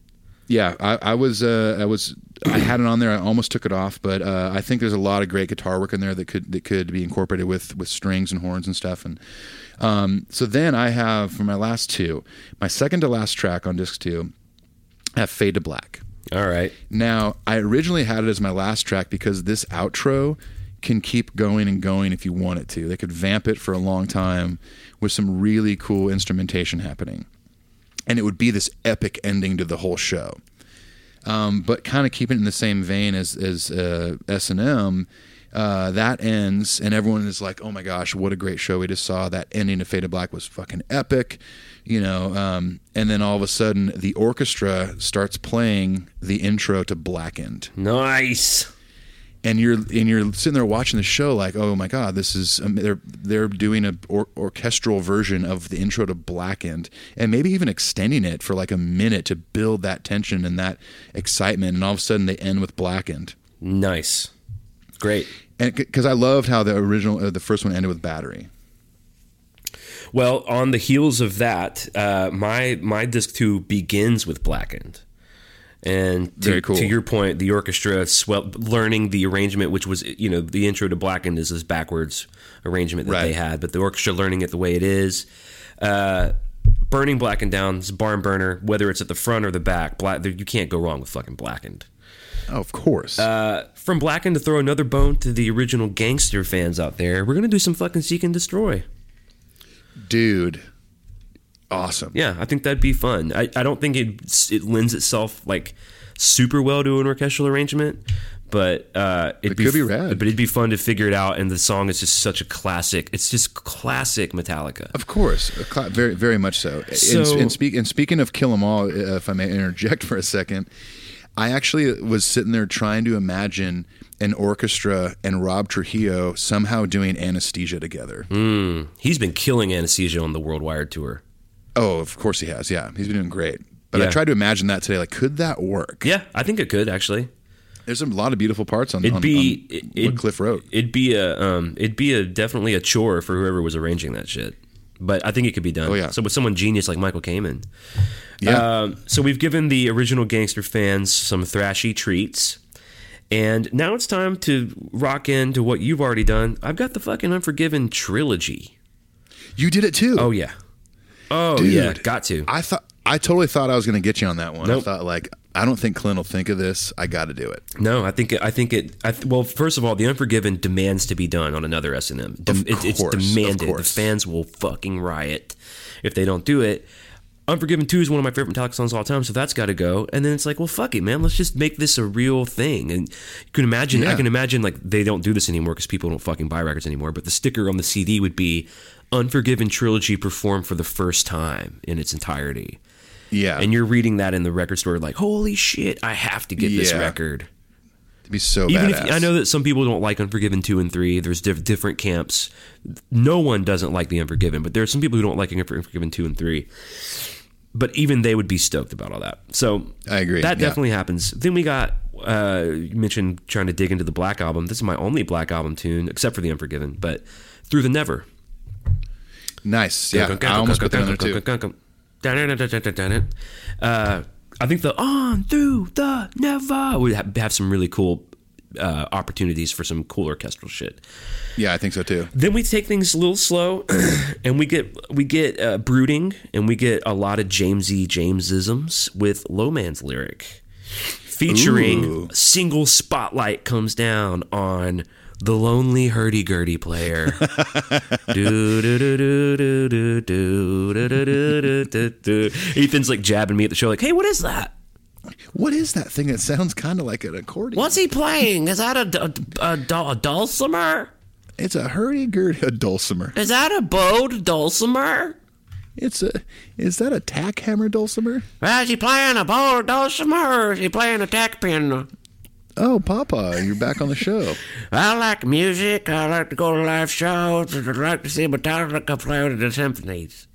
Yeah, I, I was, uh, I was, I had it on there. I almost took it off, but uh, I think there's a lot of great guitar work in there that could that could be incorporated with with strings and horns and stuff. And um, so then I have for my last two, my second to last track on disc two, I have Fade to Black. All right. Now, I originally had it as my last track because this outro can keep going and going if you want it to. They could vamp it for a long time with some really cool instrumentation happening. And it would be this epic ending to the whole show. Um, but kind of keeping it in the same vein as as uh, S and M, uh, that ends, and everyone is like, "Oh my gosh, what a great show we just saw!" That ending of Fade to Black was fucking epic, you know. Um, and then all of a sudden, the orchestra starts playing the intro to Blackened, Nice. and you're and you're sitting there watching the show like, "Oh my god, this is um, they're they're doing a or- orchestral version of the intro to Blackened, and maybe even extending it for like a minute to build that tension and that excitement, and all of a sudden they end with Blackened." Nice. Great. and because I loved how the original, uh, the first one ended with battery. Well, on the heels of that, uh, my my disc two begins with Blackened, and to, cool. to your point, the orchestra swell, learning the arrangement, which was you know the intro to Blackened is this backwards arrangement that Right. they had, but the orchestra learning it the way it is. Uh, burning Blackened down, it's a barn burner, whether it's at the front or the back. Black, you can't go wrong with fucking Blackened. Oh, of course. Uh, from Blackened to throw another bone to the original gangster fans out there, we're gonna do some fucking seek and destroy. Dude, awesome. Yeah, I think that'd be fun. I, I don't think it it lends itself like super well to an orchestral arrangement, but uh, it'd It could be rad. But it'd be fun to figure it out. And the song is just such a classic. It's just classic Metallica. Of course, very, very much so. So- and, and, speak, and speaking of Kill 'Em All, if I may interject for a second, I actually was sitting there trying to imagine an orchestra and Rob Trujillo somehow doing anesthesia together. He's been killing anesthesia on the World Wired tour. Oh, of course he has. Yeah, he's been doing great. But I tried to imagine that today. Like, could that work? Yeah, I think it could actually. There's a lot of beautiful parts on, It'd be on it'd- Cliff wrote. It'd be a um, it'd be a definitely a chore for whoever was arranging that shit. But I think it could be done. Oh, yeah. So with someone genius like Michael Kamen. Yeah. Um, so we've given the original gangster fans some thrashy treats. And now it's time to rock into what you've already done. I've got the fucking Unforgiven trilogy. You did it too. Oh yeah. Oh Dude. yeah, got to. I thought I totally thought I was going to get you on that one. I thought like I don't think Clint will think of this. I got to do it. No, I think I think it. I th- well, first of all, the Unforgiven demands to be done on another S and M. It's demanded. The fans will fucking riot if they don't do it. Unforgiven Two is one of my favorite Metallica songs of all time, so that's got to go. And then it's like, well, fuck it, man. Let's just make this a real thing. And you can imagine. I can imagine like they don't do this anymore because people don't fucking buy records anymore. But the sticker on the CD would be Unforgiven trilogy performed for the first time in its entirety. Yeah, And you're reading that in the record store, like, holy shit, I have to get this Yeah. record. to be so Even badass. if I know that some people don't like Unforgiven two and three, there's diff- different camps. No one doesn't like the Unforgiven, but there are some people who don't like Unforgiven two and three. But even they would be stoked about all that. So I agree, That yeah. definitely happens. Then we got uh, you mentioned trying to dig into the Black album. This is my only Black album tune, except for the Unforgiven. But through the Never. nice. Yeah, I almost put that there too. Uh, I think the on through the never would have some really cool uh, opportunities for some cool orchestral shit. Yeah, I think so too. Then we take things a little slow, and we get we get uh, brooding, and we get a lot of Jamesy Jamesisms with Low Man's lyric, featuring Ooh. single spotlight comes down on the lonely hurdy gurdy player. Ethan's like jabbing me at the show, like, "Hey, what is that?" What is that thing that sounds kind of like an accordion? What's he playing? Is that a, a, a, a dulcimer? It's a hurdy-gurdy a dulcimer. Is that a bowed dulcimer? It's a. Is that a tack hammer dulcimer? Well, is he playing a bowed dulcimer or is he playing a tack pin? Oh, Papa, you're back on the show. I like music. I like to go to live shows. I like to see Metallica play with the symphonies.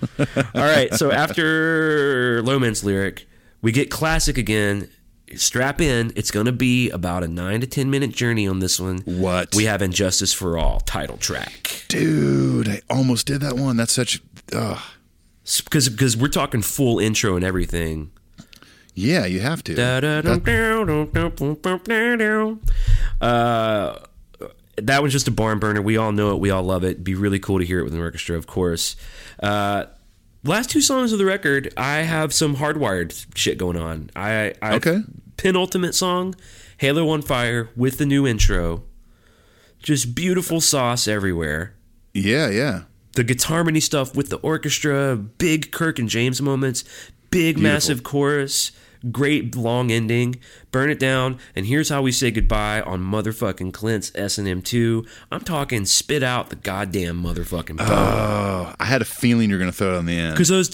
All right, so after Low Man's lyric, we get classic again. Strap in. It's going to be about a nine to ten minute journey on this one. What? We have "And Justice for All" title track Dude, I almost did that one. That's such. Ugh. because because we're talking full intro and everything. Yeah, you have to. Uh, that one's just a barn burner. We all know it. We all love it. It'd Be really cool to hear it with an orchestra, of course. Uh, last two songs of the record, I have some hardwired shit going on. I, I Okay. penultimate song, Halo on Fire with the new intro. Just beautiful sauce everywhere. Yeah, yeah. The guitar harmony stuff with the orchestra, big Kirk and James moments, big Beautiful. massive chorus, great long ending. Burn it down, and here's how we say goodbye on motherfucking Clint's S and M two. I'm talking spit out the goddamn motherfucking. Oh, I had a feeling you're gonna throw it on the end. Because those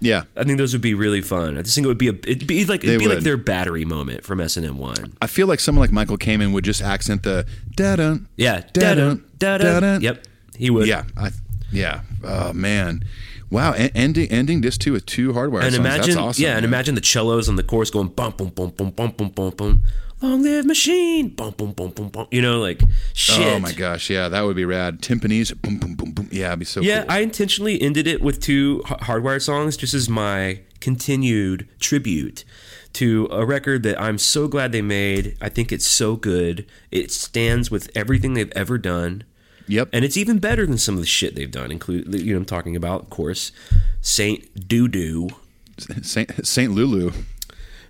Yeah, I think those would be really fun. I just think it would be a it'd be like They it'd be like would. their battery moment from S and M one. I feel like someone like Michael Kamen would just accent the da dun. Yeah, Da-dun, da-dun, da-dun. da-dun. Yep, he would. Yeah, I, yeah. Oh man, wow. en- ending ending this too with two hardwired songs. imagine, That's awesome. yeah, and imagine the cellos on the chorus going bum bum bum bum bum bum bum bum. Long live machine, bum bum bum bum bum. You know, like shit. Oh my gosh, yeah, that would be rad. Timpanis, boom, boom, boom, boom. Yeah, it'd be so Yeah, cool. I intentionally ended it with two h- hardwired songs, just as my continued tribute to a record that I'm so glad they made. I think it's so good. It stands with everything they've ever done. Yep. And it's even better than some of the shit they've done, include you know I'm talking about, of course, Saint Doo Doo. Saint Saint Lulu.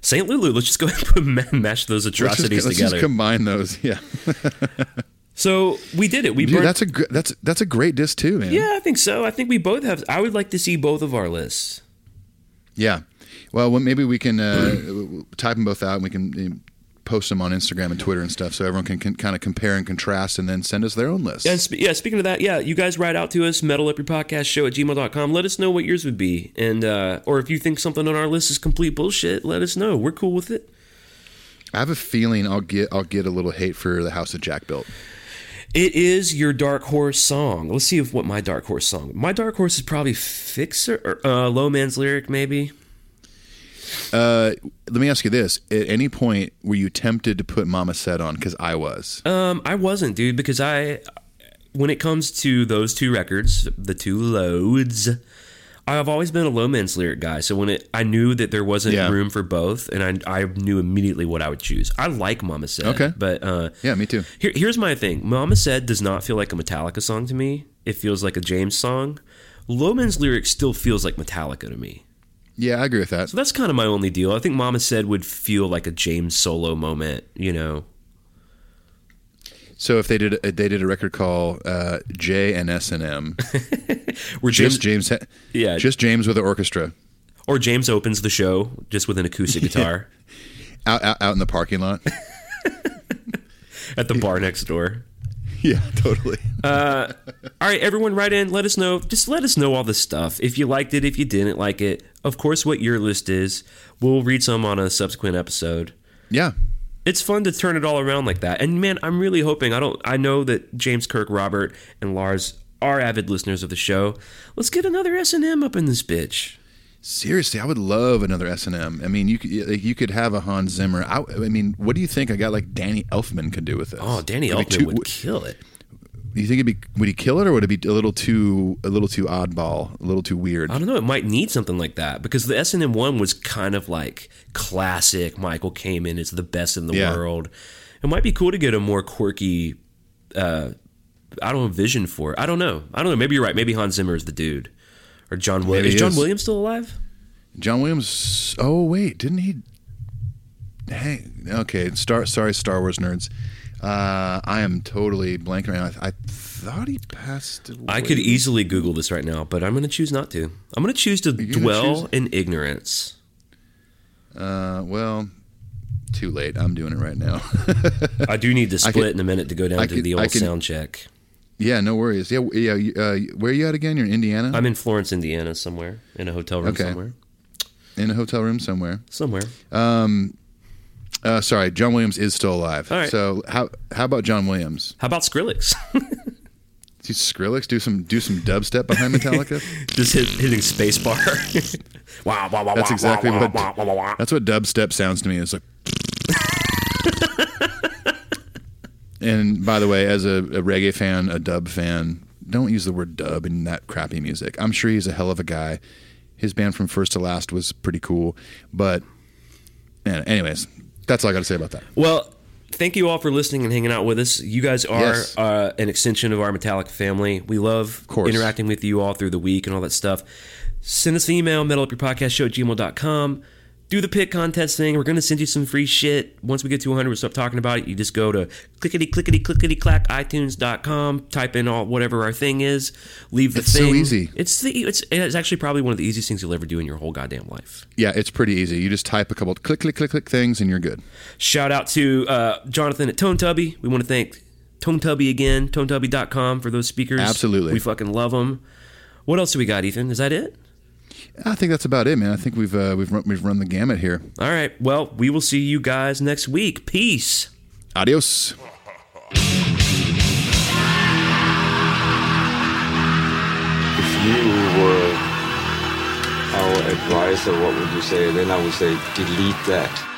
Saint Lulu, let's just go ahead and mash those Let's just, atrocities let's together. just combine those. Yeah, so we did it. We dude, burned. that's a gr- that's that's a great disc too, man. yeah, I think so. I think we both have. I would like to see both of our lists. Yeah. Well, well maybe we can uh, type them both out and we can post them on Instagram and Twitter and stuff so everyone can, can kind of compare and contrast and then send us their own list. And sp- yeah, speaking of that, yeah, you guys write out to us, metal up your podcast show at gmail.com. Let us know what yours would be. And, uh, or if you think something on our list is complete bullshit, let us know. We're cool with it. I have a feeling I'll get I'll get a little hate for the house that Jack built. It is your dark horse song. Let's see if what my dark horse song. My dark horse is probably Fixer, or, uh, Low Man's Lyric, maybe. Uh, let me ask you this: At any point were you tempted to put Mama Said on? Because I was. Um, I wasn't, dude, because I, when it comes to those two records, the two loads, I've always been a low man's lyric guy. So when it, I knew that there wasn't Yeah. room for both, and I, I knew immediately what I would choose. I like Mama Said, Okay. but uh, Yeah, me too. here, here's my thing: Mama Said does not feel like a Metallica song to me. It feels like a James song. Low man's lyric still feels like Metallica to me. Yeah, I agree with that. So that's kind of my only deal. I think Mama Said would feel like a James solo moment, you know. So if they did if they did a record called uh, J and S and M, Where James, just James, ha- Yeah. just James with an orchestra or James opens the show just with an acoustic guitar out, out out in the parking lot. at the bar next door. yeah, totally. All right, everyone, write in. Let us know. Just let us know all this stuff. If you liked it, if you didn't like it, of course, what your list is. We'll read some on a subsequent episode. Yeah, It's fun to turn it all around like that. And man, I'm really hoping. I don't. I know that James, Kirk, Robert, and Lars are avid listeners of the show. Let's get another S and M up in this bitch. seriously, I would love another S and M. I mean, you could you could have a Hans Zimmer. I, I mean, what do you think a guy like Danny Elfman could do with this? Oh, Danny Would it be Elfman too- would kill it. Do you think it'd be would he kill it or would it be a little too a little too oddball, a little too weird? I don't know. It might need something like that because the S and M one was kind of like classic. Michael Kamen is the best in the Yeah. world. It might be cool to get a more quirky. Uh, I don't know vision for it. I don't know. I don't know. Maybe you're right. Maybe Hans Zimmer is the dude, or John Williams. Maybe Is John is. Williams still alive? John Williams. Oh wait, didn't he? Hey, okay. Star, sorry, Star Wars nerds. Uh, I am totally blanking right now. I, I thought he passed away. I could easily Google this right now, but I'm going to choose not to. I'm going to choose to dwell choose- in ignorance. Uh, well, Too late. I'm doing it right now. I do need to split could- in a minute to go down I to could- the old could- sound check. yeah, no worries. Yeah, yeah. Uh, where are you at again? You're in Indiana. I'm in Florence, Indiana, somewhere in a hotel room Okay. somewhere. in a hotel room somewhere. Somewhere. Uh, sorry, John Williams is still alive. All right. So how how about John Williams? How about Skrillex? Do Skrillex do some do some dubstep behind Metallica? Just hit, hitting spacebar. wow, wow, wow, That's exactly wow, what wow, wow, wow, wow. that's what dubstep sounds to me. It's like. and by the way, as a, a reggae fan, a dub fan, don't use the word dub in that crappy music. I'm sure he's a hell of a guy. His band from first to last was pretty cool, but man, anyways, that's all I got to say about that. Well, thank you all for listening and hanging out with us. You guys are Yes. uh, an extension of our Metallica family. We love interacting with you all through the week and all that stuff. Send us an email, metalupyourpodcastshow at gmail.com. Do the pick contest thing. We're going to send you some free shit. Once we get to 100, we'll stop talking about it. You just go to clickety clickety clickety clack itunes.com, type in all whatever our thing is, leave the thing. It's so easy. It's the it's it's actually probably one of the easiest things you'll ever do in your whole goddamn life. Yeah, it's pretty easy. You just type a couple click click click click things and you're good. Shout out to uh, Jonathan at Tone Tubby. We want to thank Tone Tubby again, tonetubby.com for those speakers. Absolutely. We fucking love them. What else do we got, Ethan? Is that it? I think that's about it, man. I think we've uh, we've run, we've run the gamut here. All right. Well, we will see you guys next week. Peace. Adios. if you were our advisor, what would you say? Then I would say delete that.